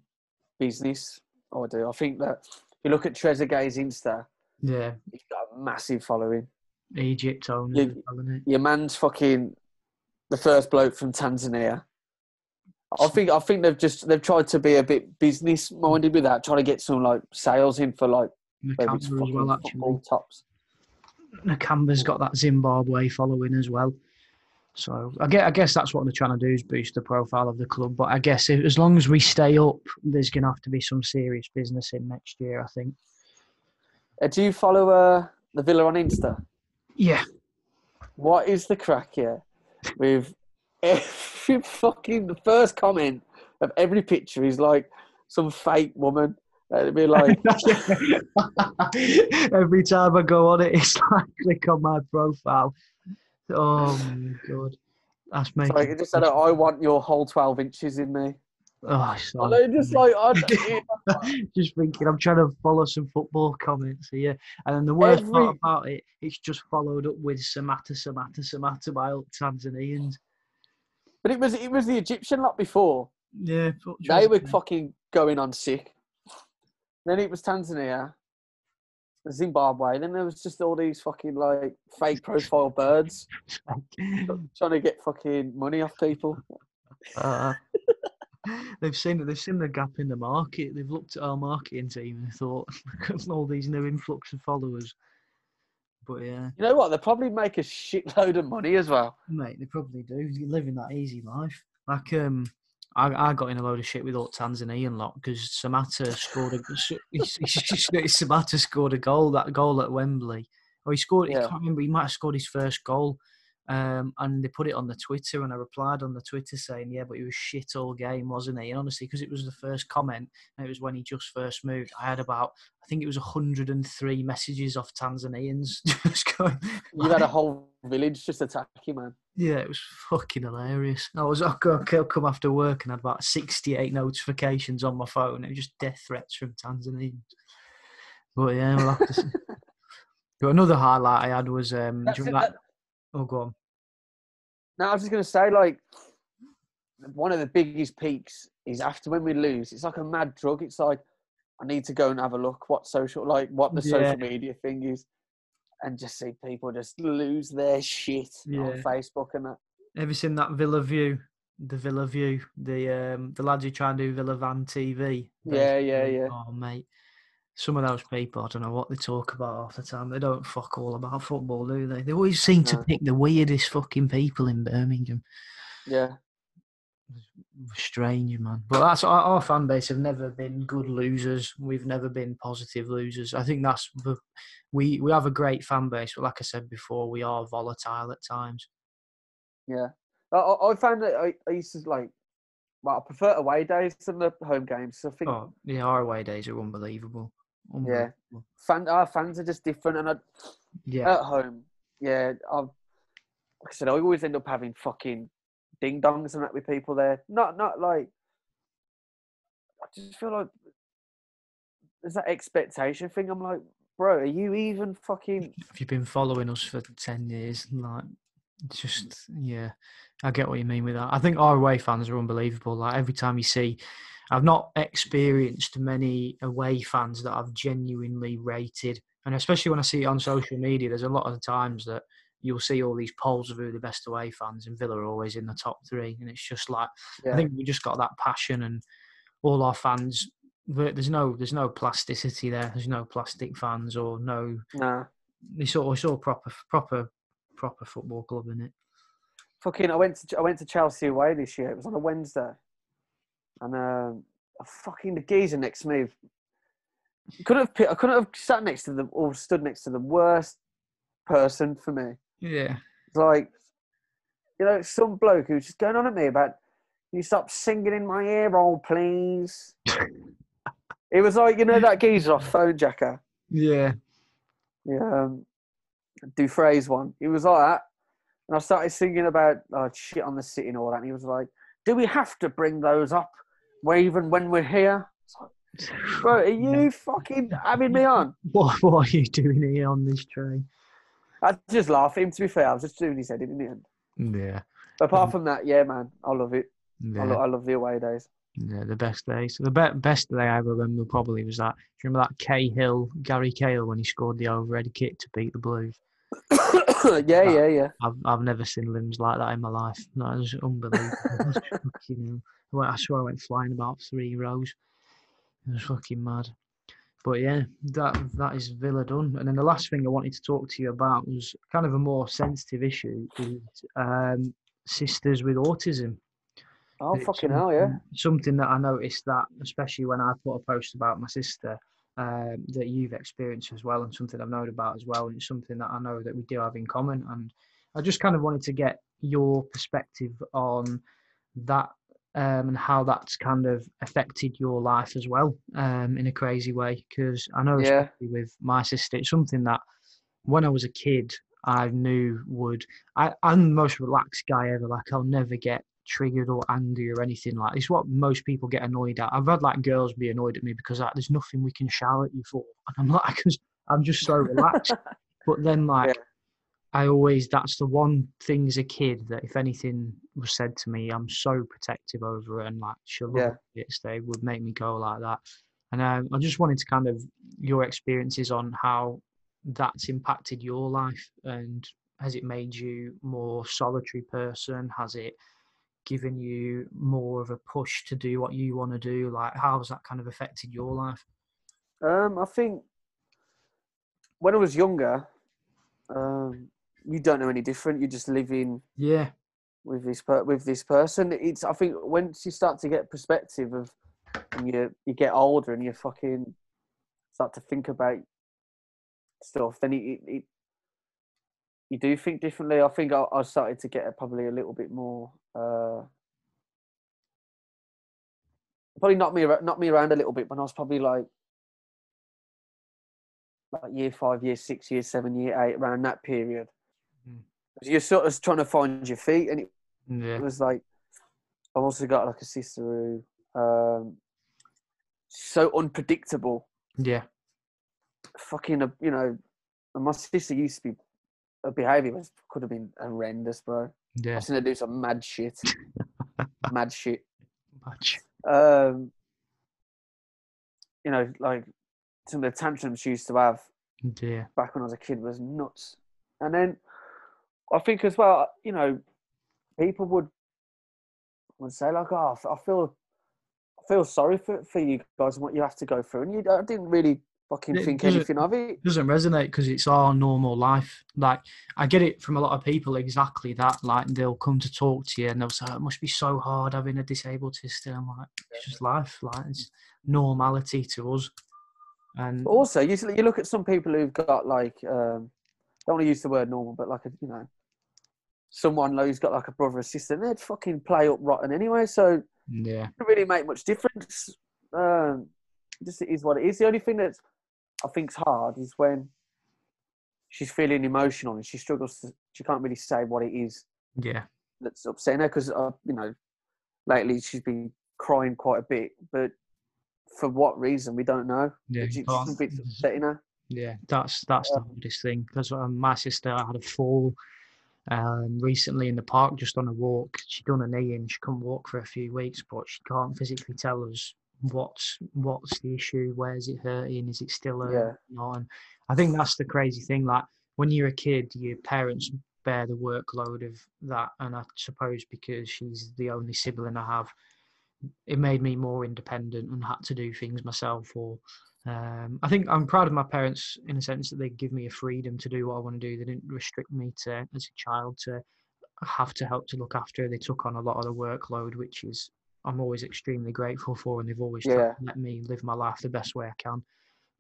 business. I do. I think that if you look at Trezeguet's Insta, yeah, he's got a massive following. Egypt owners, You- as well, isn't it? Your man's fucking the first bloke from Tanzania. I think I think they've just they've tried to be a bit business minded with that, trying to get some like sales in for like maybe well, football tops. Nakamba's got that Zimbabwe following as well. So I guess, I guess that's what they're trying to do is boost the profile of the club. But I guess if, as long as we stay up, there's going to have to be some serious business in next year. I think. Uh, do you follow uh, the Villa on Insta? Yeah, What is the crack here with every *laughs* fucking the first comment of every picture is like some fake woman. It'd be like, *laughs* Every time I go on it, it's *laughs* like click on my profile. Oh my god, that's it's making. like it just said, "I want your whole twelve inches in me." oh, it's And like- just like, I, *laughs* just thinking, I'm trying to follow some football comments here, and then the worst Every- part about it, it's just followed up with Samatta, Samatta, Samatta by all Tanzanians. but it was it was the Egyptian lot before. Yeah, They were just- fucking going on sick. Then it was Tanzania, Zimbabwe. Then there was just all these fucking like fake profile birds *laughs* trying to get fucking money off people. Uh, *laughs* they've seen they've seen the gap in the market. They've looked at our marketing team and thought, *laughs* all these new influx of followers. But yeah, You know what? They probably make a shitload of money as well. mate, they probably do. You're living that easy life. Like um, I, I got in a load of shit with all Tanzanian lot because Samatta scored a *laughs* Samatta scored a goal. That goal at Wembley. Or he scored. Yeah. I can't remember. He might have scored his first goal. Um, and they put it on the Twitter, and I replied on the Twitter saying, "Yeah, but he was shit all game, wasn't he?" And honestly, because it was the first comment, and it was when he just first moved, I had about, I think it was 103 messages off Tanzanians *laughs* just going. You had a whole village just attack you, man. Yeah, it was fucking hilarious. I was I come after work and had about 68 notifications on my phone. It was just death threats from Tanzanians. But yeah, we'll have to see. But *laughs* another highlight I had was um, it, that- oh go on. No, I was just gonna say, like, one of the biggest peaks is after when we lose. It's like a mad drug. It's like I need to go and have a look what social, like, what the Yeah. social media thing is, and just see people just lose their shit Yeah. on Facebook and that. Have you seen that Villa View? The Villa View, the um, the lads who try and do Villa Van TV. Yeah, yeah, yeah. Oh mate, some of those people, I don't know what they talk about half the time. They don't fuck all about football, do they? They always seem to pick the weirdest fucking people in Birmingham. Yeah, strange, man. But that's our, our fan base have never been good losers. We've never been positive losers. I think that's the, we we have a great fan base, but like I said before, we are volatile at times. yeah. I, I found that I, I used to like. Well, I prefer away days than the home games. I think Oh, yeah, our away days are unbelievable. Yeah. Fan, our fans are just different, and I, yeah, at home, yeah, I've, like I said, I always end up having fucking ding dongs and that with people there. Not, not like. I just feel like there's that expectation thing. I'm like, bro, are you even fucking? If you've been following us for ten years, like just yeah, I get what you mean with that. I think our away fans are unbelievable. Like every time you see, I've not experienced many away fans that I've genuinely rated, and especially when I see it on social media, there's a lot of times that you'll see all these polls of who the best away fans, and Villa are always in the top three, and it's just like I think we just got that passion and all our fans. There's no, there's no plasticity there. There's no plastic fans or no nah. it's all it's all proper proper proper football club in it. Fucking, I went to I went to Chelsea away this year. It was on a Wednesday, and um, a fucking the geezer next to me. Could have pi- I couldn't have sat next to the or stood next to the worst person for me. Yeah. It's like, you know, some bloke who's just going on at me about, you stop singing in my ear roll, please. it was like, you know, that geezer off Fonejacker. Yeah. Yeah, um, Dufresne one. He was like that. And I started singing about oh, shit on the city and all that. And he was like, do we have to bring those up even when we're here? Bro, are you *laughs* fucking having me on? What what are you doing here on this train? I just laugh him, to be fair. I was just doing his head in the end. Yeah. But apart um, from that, yeah, man, I love it. I, Yeah. lo- I love the away days. yeah the best days. The be- best day I ever remember probably was that. Do you remember that Cahill, Gary Cahill, when he scored the overhead kick to beat the Blues? *coughs* yeah, yeah, yeah. I've I've never seen limbs like that in my life. That was unbelievable. *laughs* Hell. I I swear I went flying about three rows. It was fucking mad. But yeah, that that is Villa done. And then the last thing I wanted to talk to you about was kind of a more sensitive issue is um, sisters with autism. Oh It's fucking hell, yeah. something- Something that I noticed that, especially when I put a post about my sister, um, that you've experienced as well, and something I've known about as well, and it's something that I know that we do have in common. And I just kind of wanted to get your perspective on that um, and how that's kind of affected your life as well um, in a crazy way. Because I know, Yeah. with my sister, it's something that when I was a kid, I knew would. I, I'm the most relaxed guy ever. Like I'll never get triggered or angry or anything like. It's what most people get annoyed at. I've had like girls be annoyed at me because like, there's nothing we can shout at you for, *laughs* and I'm like, I'm just so relaxed. *laughs* but then like. Yeah. I always that's the one thing as a kid that if anything was said to me, I'm so protective over it and like she'll Yeah. it. They would make me go like that. And um, I just wanted to kind of your experiences on how that's impacted your life and has it made you more solitary person? Has it given you more of a push to do what you want to do? Like how has that kind of affected your life? Um, I think when I was younger, um, you don't know any different. You're just living. Yeah. with this per- with this person. It's I think once you start to get perspective of and you you get older and you fucking start to think about stuff, then it, it, it you do think differently. I think I, I started to get probably a little bit more. Uh, probably knocked me knocked me around a little bit when I was probably like like year five, year six, year seven, year eight, around that period. You're sort of trying to find your feet, and it Yeah. it was like I've also got like a sister who um so unpredictable. Yeah. Fucking uh, you know, my sister used to be her behaviour was could have been horrendous, bro. Yeah. I've seen her do some mad shit. *laughs* mad shit. Much. Um you know, like some of the tantrums she used to have Yeah. back when I was a kid was nuts. And then I think as well, you know, people would would say like, "Oh, I feel, I feel sorry for, for you guys and what you have to go through," and you I didn't really fucking It think anything of it. doesn't resonate because it's our normal life. Like I get it from a lot of people exactly that. Like they'll come to talk to you and they'll say, "It must be so hard having a disabled sister." I'm like, it's just life. Like it's normality to us. And But also, you you look at some people who've got like, um, don't want to use the word normal, but like a you know, someone who's got like a brother or sister, they'd fucking play up rotten anyway. So yeah, doesn't really make much difference. Um, just it is what it is. The only thing that I think's hard is when she's feeling emotional and she struggles to. She can't really say what it is yeah, that's upsetting her because uh, you know lately she's been crying quite a bit, but for what reason we don't know. yeah. It's can't- upsetting her. Yeah, that's that's the hardest thing because um, my sister had a fall um, recently in the park just on a walk. She'd done a knee and she couldn't walk for a few weeks, but she can't physically tell us what's what's the issue, where's it hurting, is it still hurting? Yeah. And I think that's the crazy thing. Like when you're a kid, your parents bear the workload of that, and I suppose because she's the only sibling I have, it made me more independent and had to do things myself or um, I think I'm proud of my parents in a sense that they give me a freedom to do what I want to do. They didn't restrict me to, as a child, to have to help to look after. They took on a lot of the workload, which is I'm always extremely grateful for, and they've always tried Yeah. to let me live my life the best way I can.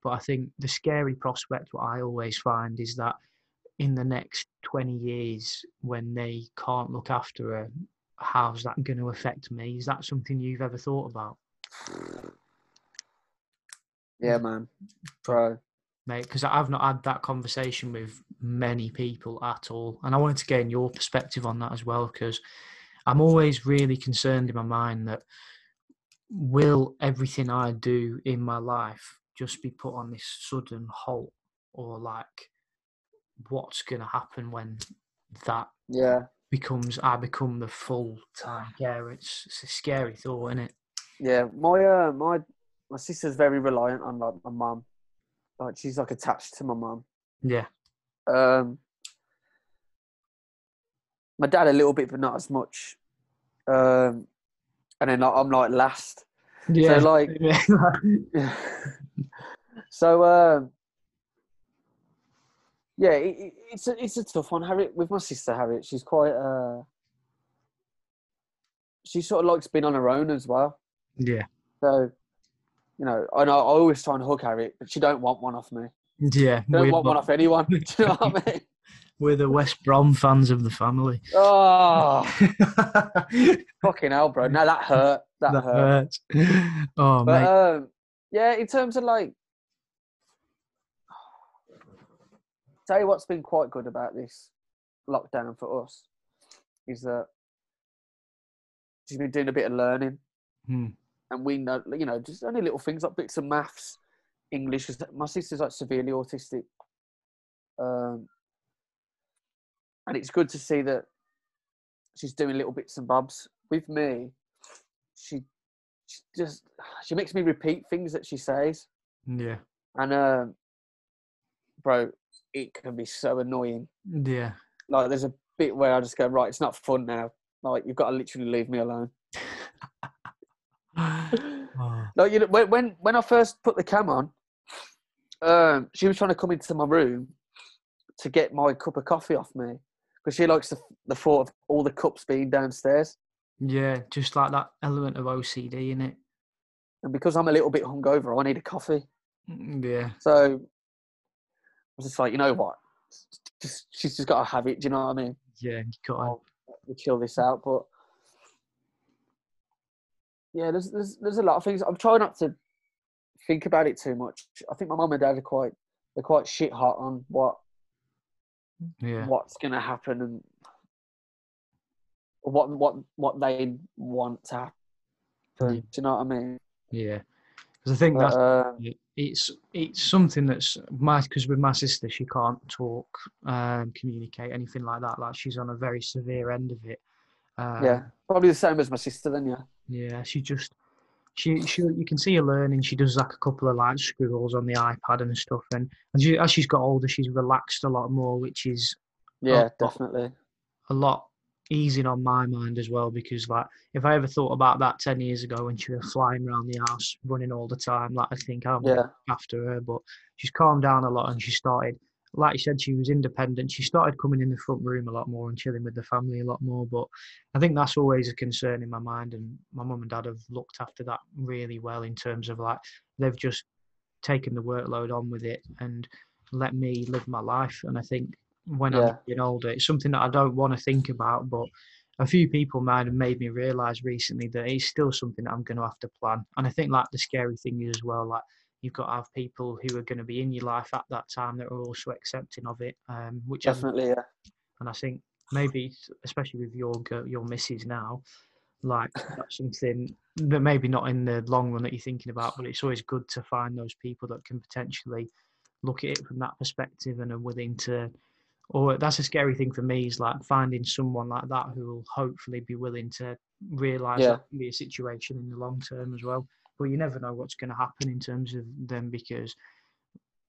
But I think the scary prospect, what I always find, is that in the next 20 years, when they can't look after her, how's that going to affect me? Is that something you've ever thought about? Yeah, man, bro. mate, because I've not had that conversation with many people at all, and I wanted to gain your perspective on that as well, because I'm always really concerned in my mind that will everything I do in my life just be put on this sudden halt, or like what's going to happen when that Yeah, becomes I become the full time carer? It's, it's a scary thought, isn't it? yeah. My uh, my my sister's very reliant on like my mum. Like she's like attached to my mum. Yeah, Um, my dad a little bit, but not as much. Um, and then like, I'm like last. Yeah. So like, *laughs* yeah. *laughs* so um, yeah, it, it- it's a it's a tough one. Harriet with my sister Harriet, she's quite uh, she sort of likes being on her own as well. yeah. So, you know, I know I always try and hook Harriet, but she don't want one off me. *laughs* Yeah. She don't want one off anyone. *laughs* Do you know what I *laughs* mean? we're the West Brom fans of the family. Oh, fucking hell, bro! Now that hurt. That, that hurt. hurts. Oh, But mate. um, yeah, in terms of like, tell you what's been quite good about this lockdown for us is that she's been doing a bit of learning, Hmm. And we know, you know, just only little things like bits of maths, English. My sister's like severely autistic, um, and it's good to see that she's doing little bits and bobs with me. She, she just she makes me repeat things that she says. Yeah. And um, bro, it can be so annoying. Yeah. Like there's a bit where I just go, right, it's not fun now. Like you've got to literally leave me alone. *laughs* Oh, Like you know, when when when I first put the cam on, um, she was trying to come into my room to get my cup of coffee off me because she likes the the thought of all the cups being downstairs. yeah, just like that element of OCD in it. And because I'm a little bit hungover, I need a coffee. Yeah. So I was just like, you know what? Just she's just got to have it. Do you know what I mean? Yeah. You got to, we'll chill this out. But yeah, there's there's there's a lot of things. I'm trying not to think about it too much. I think my mum and dad are quite they're quite shit hot on what yeah. what's gonna happen and what what what they want to happen. Do you know what I mean? Yeah. Because I think that's uh, it's it's something that's my because with my sister she can't talk um communicate anything like that like she's on a very severe end of it um, yeah, probably the same as my sister. Then yeah, yeah she just she she you can see her learning. She does like a couple of like scribbles on the ipad and stuff. And, and she, as she's got older she's relaxed a lot more which is yeah, Oh, definitely. a lot easing on my mind as well because like if I ever thought about that ten years ago when she was flying around the house running all the time, like I think I'm Yeah, after her, but she's calmed down a lot and she started like you said, she was independent. She started coming in the front room a lot more and chilling with the family a lot more. But I think that's always a concern in my mind. And my mum and dad have looked after that really well in terms of like they've just taken the workload on with it and let me live my life. And I think when Yeah. I'm getting older, it's something that I don't want to think about, but a few people might have made me realize recently that it's still something that I'm going to have to plan. And I think like the scary thing is as well, like you've got to have people who are going to be in your life at that time that are also accepting of it, um, which definitely. Yeah, and I think maybe, especially with your your missus now, like that's something that maybe not in the long run that you're thinking about, but it's always good to find those people that can potentially look at it from that perspective and are willing to. Or that's a scary thing for me is like finding someone like that who will hopefully be willing to realise Yeah. that can be a situation in the long term as well. But you never know what's going to happen in terms of them because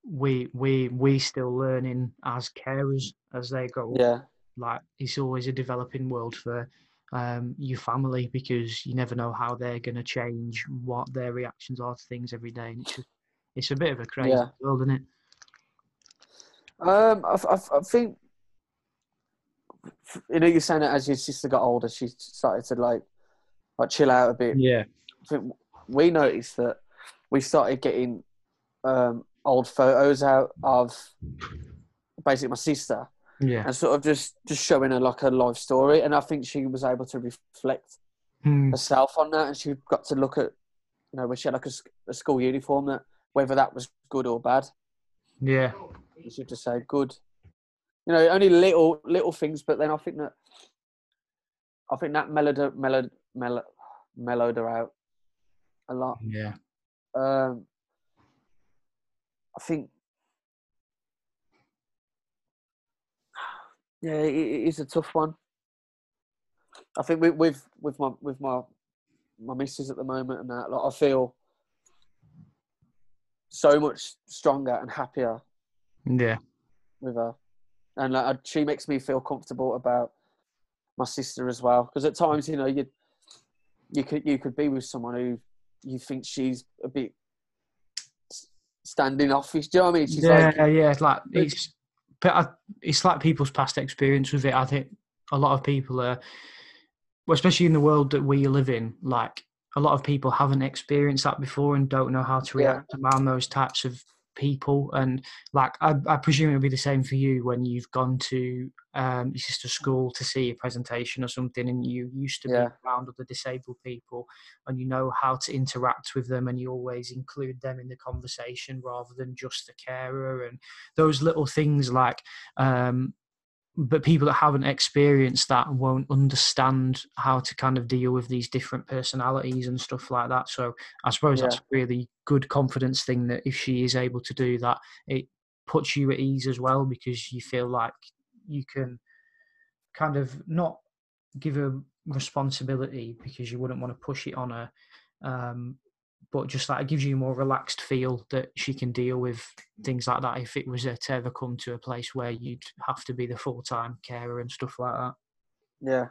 we we we still learning as carers as they go. yeah, like it's always a developing world for um, your family because you never know how they're going to change, what their reactions are to things every day. And it's just, it's a bit of a crazy Yeah. world, isn't it? Um, I, I, I think you know you're saying that as your sister got older, she started to like like chill out a bit. Yeah, I think we noticed that we started getting um, old photos out of basically my sister yeah, and sort of just just showing her like her life story, and I think she was able to reflect Hmm, herself on that, and she got to look at you know when she had like a, a school uniform that whether that was good or bad. yeah, You should just say good. You know, only little little things, but then I think that I think that mellowed mellowed mellowed, mellowed her out a lot. yeah, Um, I think, *sighs* yeah, it, it is a tough one. I think with with with my with my my missus at the moment and that, like I feel so much stronger and happier yeah, with her, and like, she makes me feel comfortable about my sister as well. Because at times, you know, you you could you could be with someone who you think she's a bit standing offish. Do you know what I mean? She's yeah, like, yeah. It's like it's, but I, it's like people's past experience with it. I think a lot of people are, well, especially in the world that we live in, like a lot of people haven't experienced that before and don't know how to Yeah. react around those types of people. And like, I, I presume it'll be the same for you when you've gone to um, your sister's school to see a presentation or something, and you used to Yeah. be around other disabled people, and you know how to interact with them, and you always include them in the conversation rather than just the carer, and those little things like. Um, but people that haven't experienced that won't understand how to kind of deal with these different personalities and stuff like that. So I suppose that's a really good confidence thing that if she is able to do that, it puts you at ease as well because you feel like you can kind of not give her responsibility because you wouldn't want to push it on her. Um, but just that it gives you a more relaxed feel that she can deal with things like that if it was to ever come to a place where you'd have to be the full time carer and stuff like that. yeah.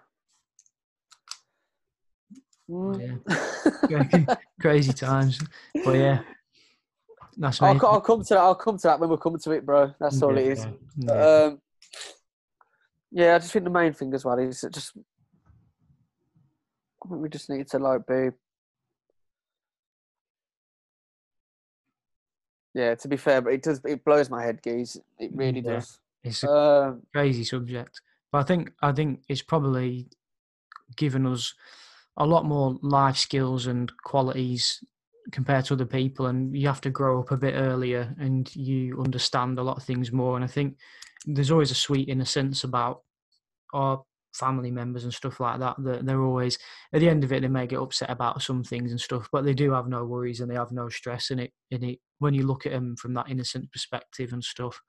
Mm. Yeah. *laughs* *laughs* Crazy times. But yeah. That's I'll, I'll come to that. I'll come to that when we come to it, bro. That's all it is. Yeah. Um, yeah, I just think the main thing as well is that just I think we just need to like be. Yeah, to be fair, but it does it blows my head, geez. It really Yeah. does. It's a Um, crazy subject. But I think I think it's probably given us a lot more life skills and qualities compared to other people and you have to grow up a bit earlier and you understand a lot of things more and I think there's always a sweet innocence about our family members and stuff like that that they're always at the end of it they may get upset about some things and stuff but they do have no worries and they have no stress in it in it when you look at them from that innocent perspective and stuff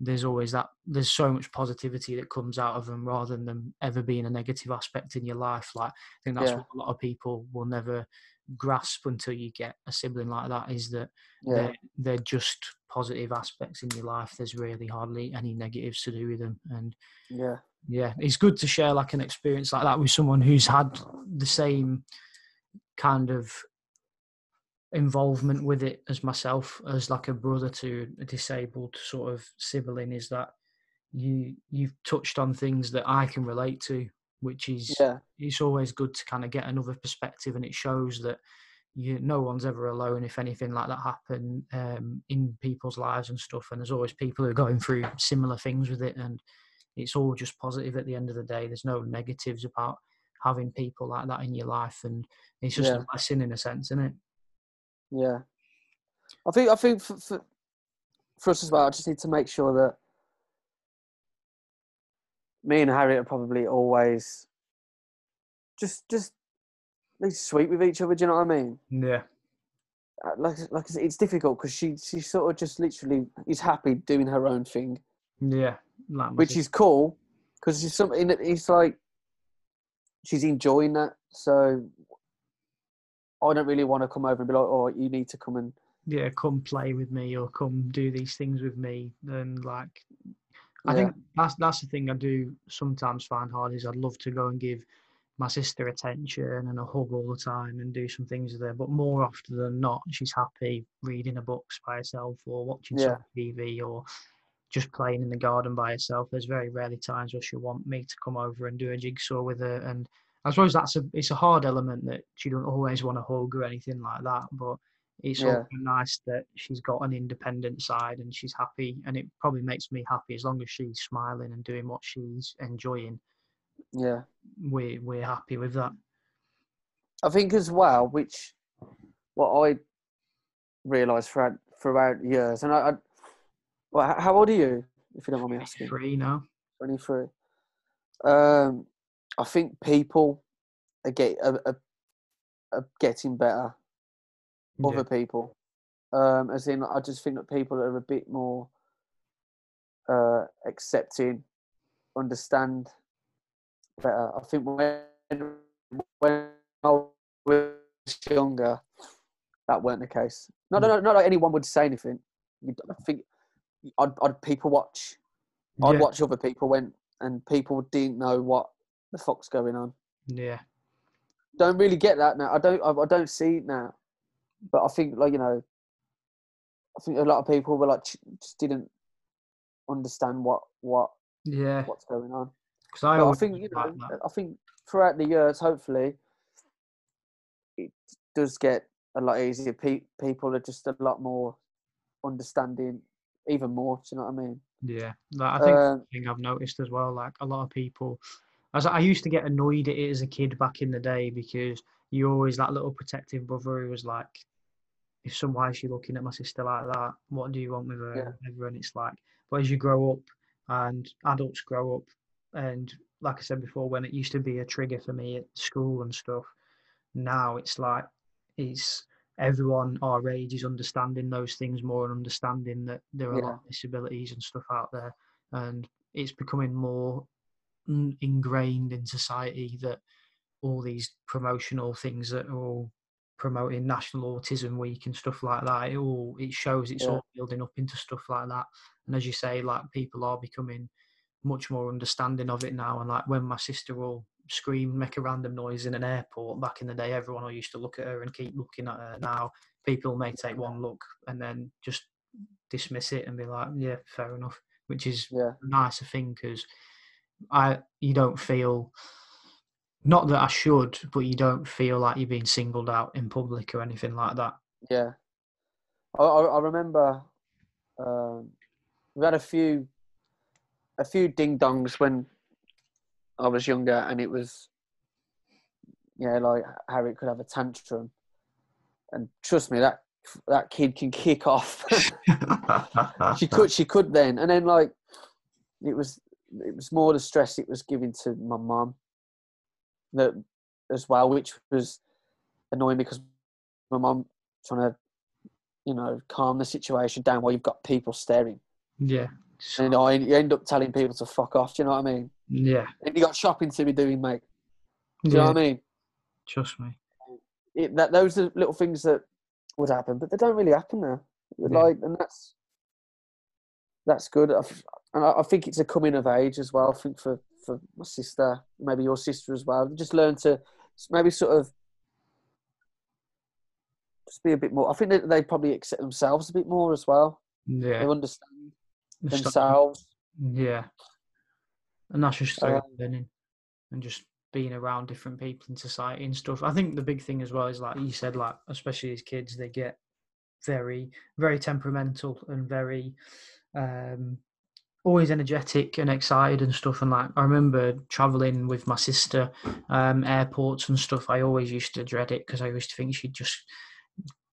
there's always that there's so much positivity that comes out of them rather than them ever being a negative aspect in your life like i think that's Yeah. what a lot of people will never grasp until you get a sibling like that is that yeah, they're, they're just positive aspects in your life. There's really hardly any negatives to do with them. And yeah, yeah it's good to share like an experience like that with someone who's had the same kind of involvement with it as myself as like a brother to a disabled sort of sibling is that you you've touched on things that I can relate to which is yeah, it's always good to kind of get another perspective and it shows that you no one's ever alone if anything like that happen um, in people's lives and stuff and there's always people who are going through similar things with it and it's all just positive at the end of the day there's no negatives about having people like that in your life and it's just Yeah. a blessing in a sense isn't it yeah. I think I think for, for for us as well, I just need to make sure that me and Harriet are probably always just just be sweet with each other. Do you know what I mean? yeah Uh, Like like I said, it's difficult because she she sort of just literally is happy doing her own thing, yeah that which is cool because she's something that it's like she's enjoying that. So I don't really want to come over and be like, oh, you need to come and yeah come play with me or come do these things with me and like I Yeah. think that's that's the thing I do sometimes find hard is I'd love to go and give my sister attention and a hug all the time and do some things with her, but more often than not, she's happy reading her books by herself or watching Yeah. some TV or just playing in the garden by herself. There's very rarely times where she'll want me to come over and do a jigsaw with her, and I suppose that's a it's a hard element that she don't always want to hug or anything like that, but it's Yeah. also nice that she's got an independent side and she's happy and it probably makes me happy as long as she's smiling and doing what she's enjoying yeah. we we're happy with that I think as well, which what I realised throughout throughout years, and I, I well, how old are you? If you don't mind me asking, free now twenty three. Um, I think people are get are, are getting better. Yeah. Other people, um, as in, I just think that people are a bit more uh, accepting, understand better. I think when when I was younger, that weren't the case. No, no, no, not like anyone would say anything. I think I'd, I'd people watch. I'd Yeah. watch other people when, and people didn't know what the fuck's going on. Yeah. Don't really get that now. I don't. I, I don't see it now. But I think, like you know, I think a lot of people were like just didn't understand what what Yeah. what's going on. Because I, I think you know, that. I think throughout the years, hopefully, it does get a lot easier. Pe- people are just a lot more understanding, even more. Do you know what I mean? Yeah, that, I think Um, thing I've noticed as well. Like a lot of people, as I used to get annoyed at it as a kid back in the day because you always that little protective brother who was like, if some why is she looking at my sister like that? What do you want with her? Yeah. Whatever. And it's like, but as you grow up and adults grow up, and like I said before, when it used to be a trigger for me at school and stuff, now it's like it's everyone our age is understanding those things more and understanding that there are a lot of disabilities and stuff out there and it's becoming more ingrained in society that all these promotional things that are all promoting national autism week and stuff like that it all it shows it's Yeah. all building up into stuff like that. And as you say like people are becoming much more understanding of it now and like when my sister will scream make a random noise in an airport back in the day everyone used to look at her and keep looking at her. Now people may take one look and then just dismiss it and be like yeah fair enough which is Yeah, a nicer thing because i you don't feel not that i should but you don't feel like you're being singled out in public or anything like that yeah. I I, remember um, we had a few a few ding dongs when I was younger, and it was yeah, like Harry could have a tantrum, and trust me, that that kid can kick off. *laughs* she could, she could then, and then like it was, it was more the stress it was giving to my mum, that as well, which was annoying because my mum trying to, you know, calm the situation down while you've got people staring, yeah and you, know, you end up telling people to fuck off. Do you know what I mean? yeah And you got shopping to be doing, mate. Do you yeah know what I mean? trust me it, that those are little things that would happen, but they don't really happen now. Yeah. Like, and that's that's good. I f- And I, I think it's a coming of age as well. I think for for my sister, maybe your sister as well. Just learn to maybe sort of just be a bit more. I think that they probably accept themselves a bit more as well. yeah They understand themselves. Yeah. And that's just through Uh, learning and just being around different people in society and stuff. I think the big thing as well is like you said, like especially as kids, they get very, very temperamental and very um always energetic and excited and stuff and like I remember traveling with my sister um airports and stuff I always used to dread it because I used to think she'd just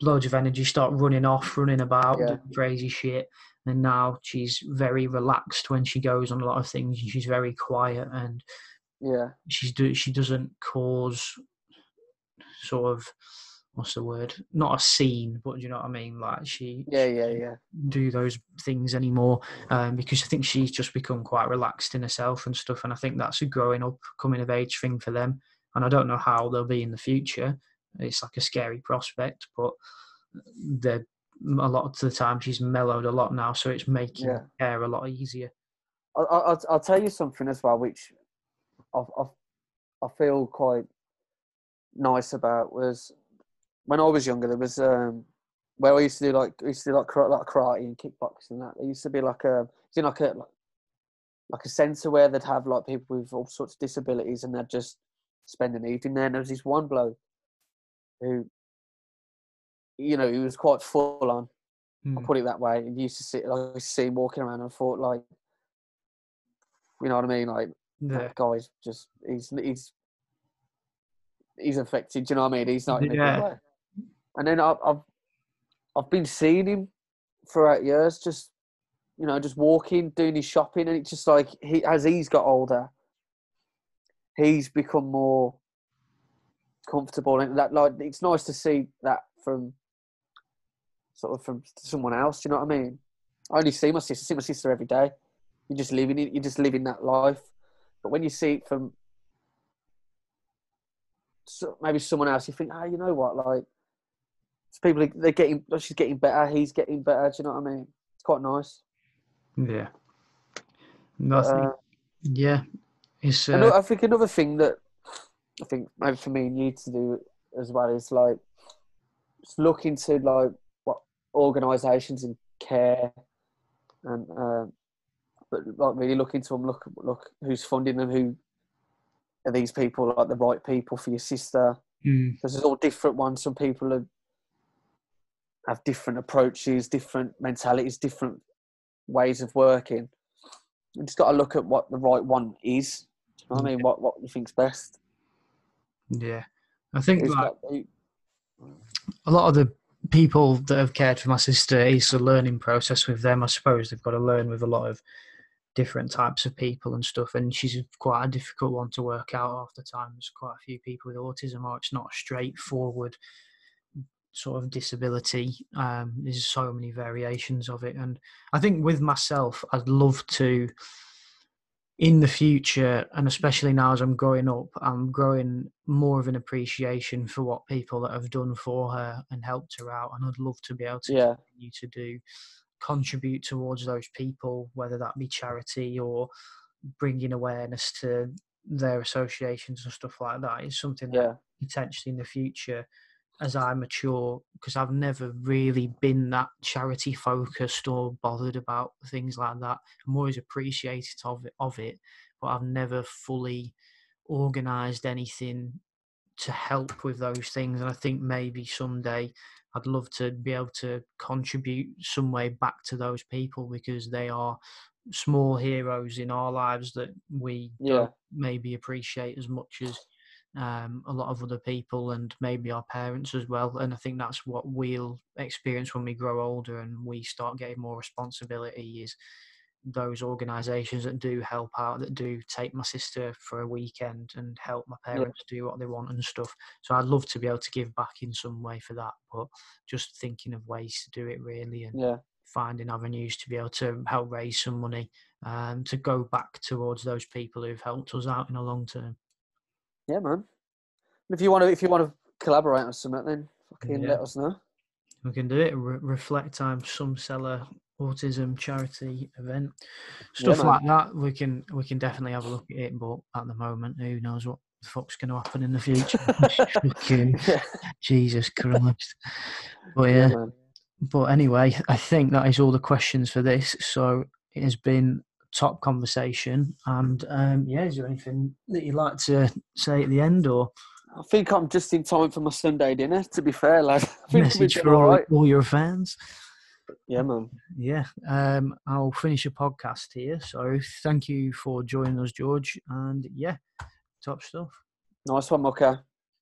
loads of energy start running off running about Yeah. doing crazy shit and now she's very relaxed when she goes on a lot of things and she's very quiet and Yeah, she's do she doesn't cause sort of what's the word not a scene but you know what i mean like she yeah, yeah, yeah. do those things anymore um, because i think she's just become quite relaxed in herself and stuff and i think that's a growing up coming of age thing for them and i don't know how they'll be in the future it's like a scary prospect but they're a lot of the time she's mellowed a lot now so it's making Yeah. care a lot easier I, I, I'll, I'll tell you something as well, which I, I feel quite nice about was when I was younger. There was um, where I used to do like I used to do like kara- like karate and kickboxing. And that there used to be like a it's in like a like, like a centre where they'd have like people with all sorts of disabilities, and they'd just spend an evening there. And there was this one bloke who, you know, he was quite full on. I'll Mm, put it that way. And used to see, like, I used to see him walking around, and thought, like, you know what I mean? Like, yeah that guy's just he's he's he's affected. Do you know what I mean? He's not Yeah. And then I've I've I've been seeing him throughout years, just you know, just walking, doing his shopping, and it's just like he as he's got older, he's become more comfortable, and that like it's nice to see that from sort of from someone else. You know what I mean? I only see my sister, see my sister every day. You're just living it. You're just living that life. But when you see it from maybe someone else, you think, ah, you know what? Like, it's people they're getting. She's getting better. He's getting better. Do you know what I mean? It's quite nice. Yeah. No, I think, Uh, yeah, It's uh, Ano- I think another thing that I think maybe for me and you to do as well is like look into like what organisations and care and uh, but like really look into them. Look look who's funding them. Who are these people? Like the right people for your sister? mm, Because there's all different ones. Some people are, have different approaches, different mentalities, different ways of working. You just got to look at what the right one is. You know what I mean? What what you think's best. yeah. I think It's like, got- a lot of the people that have cared for my sister it's a learning process with them i suppose they've got to learn with a lot of different types of people and stuff and she's quite a difficult one to work out half the time there's quite a few people with autism or it's not straightforward sort of disability um there's so many variations of it and i think with myself i'd love to in the future, and especially now as I'm growing up, I'm growing more of an appreciation for what people that have done for her and helped her out. And I'd love to be able to Yeah. continue to do contribute towards those people, whether that be charity or bringing awareness to their associations and stuff like that. Is something that yeah, potentially in the future as I mature because I've never really been that charity focused or bothered about things like that. I'm always appreciative of it, of it, but I've never fully organized anything to help with those things. And I think maybe someday I'd love to be able to contribute some way back to those people because they are small heroes in our lives that we Yeah. maybe appreciate as much as um, a lot of other people and maybe our parents as well. And I think that's what we'll experience when we grow older and we start getting more responsibility is those organisations that do help out, that do take my sister for a weekend and help my parents do what they want and stuff. So I'd love to be able to give back in some way for that, but just thinking of ways to do it really and yeah, finding avenues to be able to help raise some money um, to go back towards those people who've helped us out in the long term. Yeah, man. If you want to, if you want to collaborate on something, then fucking Yeah. let us know. We can do it. Re- reflect time, Sum Cellar autism charity event, stuff man. like that. We can we can definitely have a look at it. But at the moment, who knows what the fuck's going to happen in the future? *laughs* *laughs* Fucking yeah, Jesus Christ. But yeah, man. but anyway, I think that is all the questions for this. So it has been top conversation. And um, yeah, is there anything that you'd like to say at the end or I think I'm just in time for my Sunday dinner. To be fair, lad, *laughs* message for all right. all your fans? Yeah, man. Yeah, um, I'll finish a podcast here. So thank you for joining us, George. And yeah, top stuff. Nice one, Mucker.